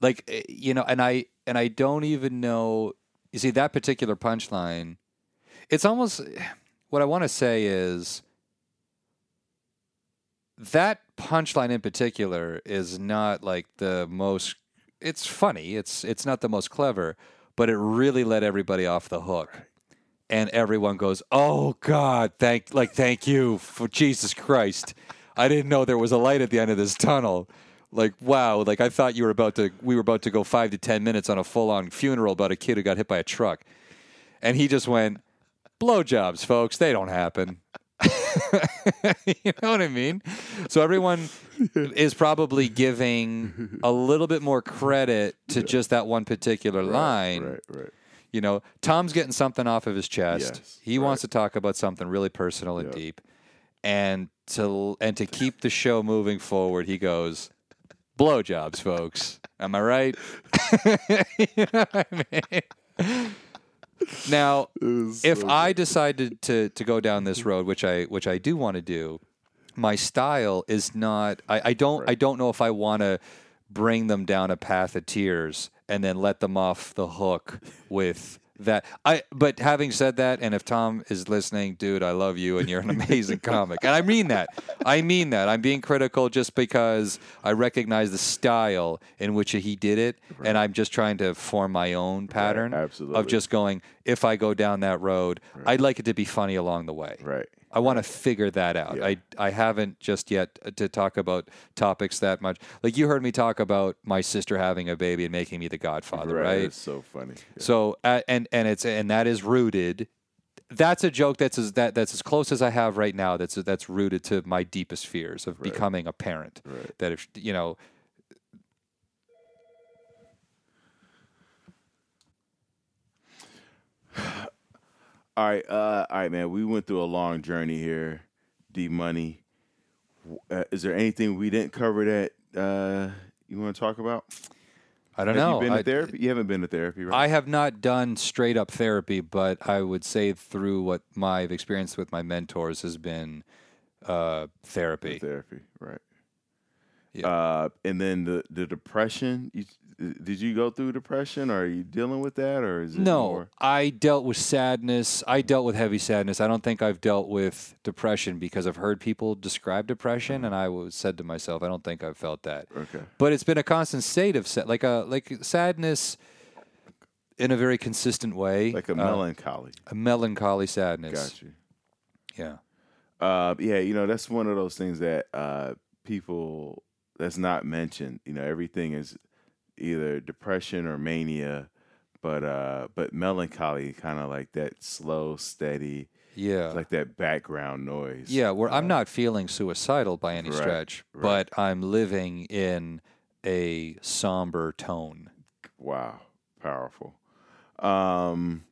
like, eh, you know, and I and I don't even know. You see that particular punchline. It's almost what I want to say is that punchline in particular is not like the most it's funny. It's it's not the most clever, but it really let everybody off the hook. And everyone goes, "Oh God, thank like thank you for Jesus Christ! I didn't know there was a light at the end of this tunnel." Like wow, like I thought you were about to we were about to go five to ten minutes on a full on funeral about a kid who got hit by a truck, and he just went, "Blowjobs, folks, they don't happen." you know what I mean? So everyone is probably giving a little bit more credit to just that one particular line. Right, right. You know, Tom's getting something off of his chest. Yes, he right. wants to talk about something really personal and Yeah. deep. And to and to keep the show moving forward, he goes, "Blowjobs, folks." Am I right? you know what I mean? Now, if I decided to to go down this road, which I which I do want to do, my style is not. I, I don't. I don't know if I want to bring them down a path of tears and then let them off the hook with that. I. But having said that, and if Tom is listening, dude, I love you, and you're an amazing comic, and I mean that. I mean that. I'm being critical just because I recognize the style in which he did it, and I'm just trying to form my own pattern of absolutely. just going. If I go down that road, I'd like it to be funny along the way. Right. I want to figure that out. Yeah. I I haven't just yet to talk about topics that much. Like you heard me talk about my sister having a baby and making me the godfather, right? It's so funny. Yeah. So uh, and and it's and that is rooted. That's a joke that's as that that's as close as I have right now. That's that's rooted to my deepest fears of becoming a parent. Right. That if you know. All right, uh, all right, man. We went through a long journey here. D Money. Uh, is there anything we didn't cover that uh, you want to talk about? I don't Have know. you been I, to therapy? You haven't been to therapy, right? I have not done straight up therapy, but I would say through what my experience with my mentors has been uh, therapy. therapy, right? Yeah. Uh, and then the the depression. You, did you go through depression? Or are you dealing with that, or is it No, more? I dealt with sadness. I dealt with heavy sadness. I don't think I've dealt with depression because I've heard people describe depression, and I was said to myself, I don't think I've felt that. Okay. But it's been a constant state of sa- like a like sadness in a very consistent way, Like a uh, melancholy. a melancholy sadness. Got you. Yeah. Uh, yeah, you know that's one of those things that uh, people that's not mentioned. You know, everything is either depression or mania, but uh, but melancholy, kind of like that slow, steady, Yeah. like that background noise. Yeah, where I'm not feeling suicidal by any Right, stretch, right. but I'm living in a somber tone. Wow, powerful. Um,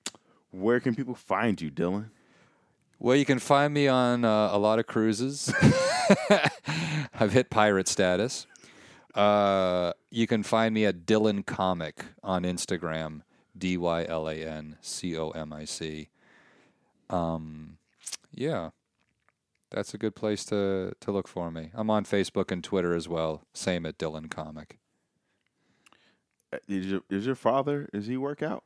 where can people find you, Dylan? Well, you can find me on uh, a lot of cruises. I've hit pirate status. Uh, you can find me at Dylan Comic on Instagram, D Y L A N C O M I C. Um, yeah, that's a good place to to look for me. I'm on Facebook and Twitter as well. Same at Dylan Comic. Uh, Is your, is your father? Is he work out?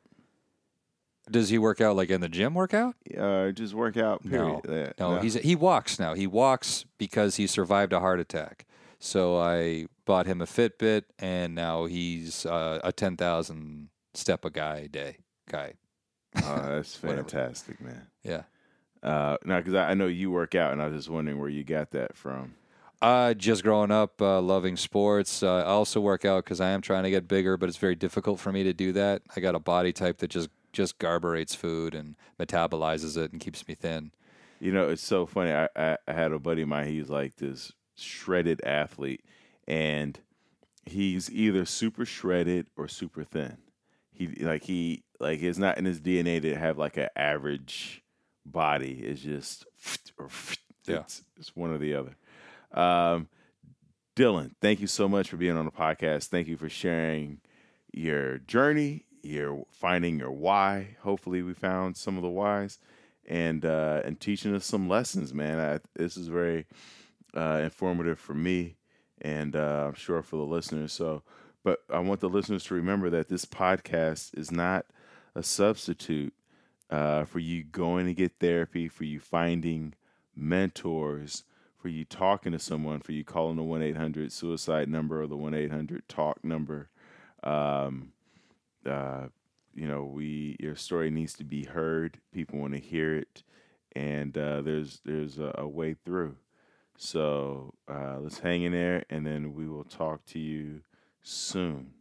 Does he work out like in the gym? Workout? Uh, just work out. No, Period. Yeah, no, he's he walks now. He walks because he survived a heart attack. So I bought him a Fitbit, and now he's uh, a ten thousand step a guy a day guy. Oh, that's fantastic, man. Yeah. Uh, now, because I, I know you work out, and I was just wondering where you got that from. Uh, just growing up, uh, loving sports. Uh, I also work out because I am trying to get bigger, but it's very difficult for me to do that. I got a body type that just just carburetes food and metabolizes it and keeps me thin. You know, it's so funny. I, I, I had a buddy of mine. He's like this shredded athlete, and he's either super shredded or super thin. He like he like it's not in his DNA to have like an average body. It's just or Yeah. it's, it's one or the other. Um, Dylan, thank you so much for being on the podcast. Thank you for sharing your journey, your finding your why. Hopefully, we found some of the whys, and uh, and teaching us some lessons, man. I, this is very uh, informative for me, and uh, I'm sure for the listeners. So, but I want the listeners to remember that this podcast is not a substitute uh, for you going to get therapy, for you finding mentors, for you talking to someone, for you calling the 1 800 suicide number or the 1 800 talk number. Um, uh, you know, we your story needs to be heard. People want to hear it, and uh, there's there's a, a way through. So uh, let's hang in there, and then we will talk to you soon.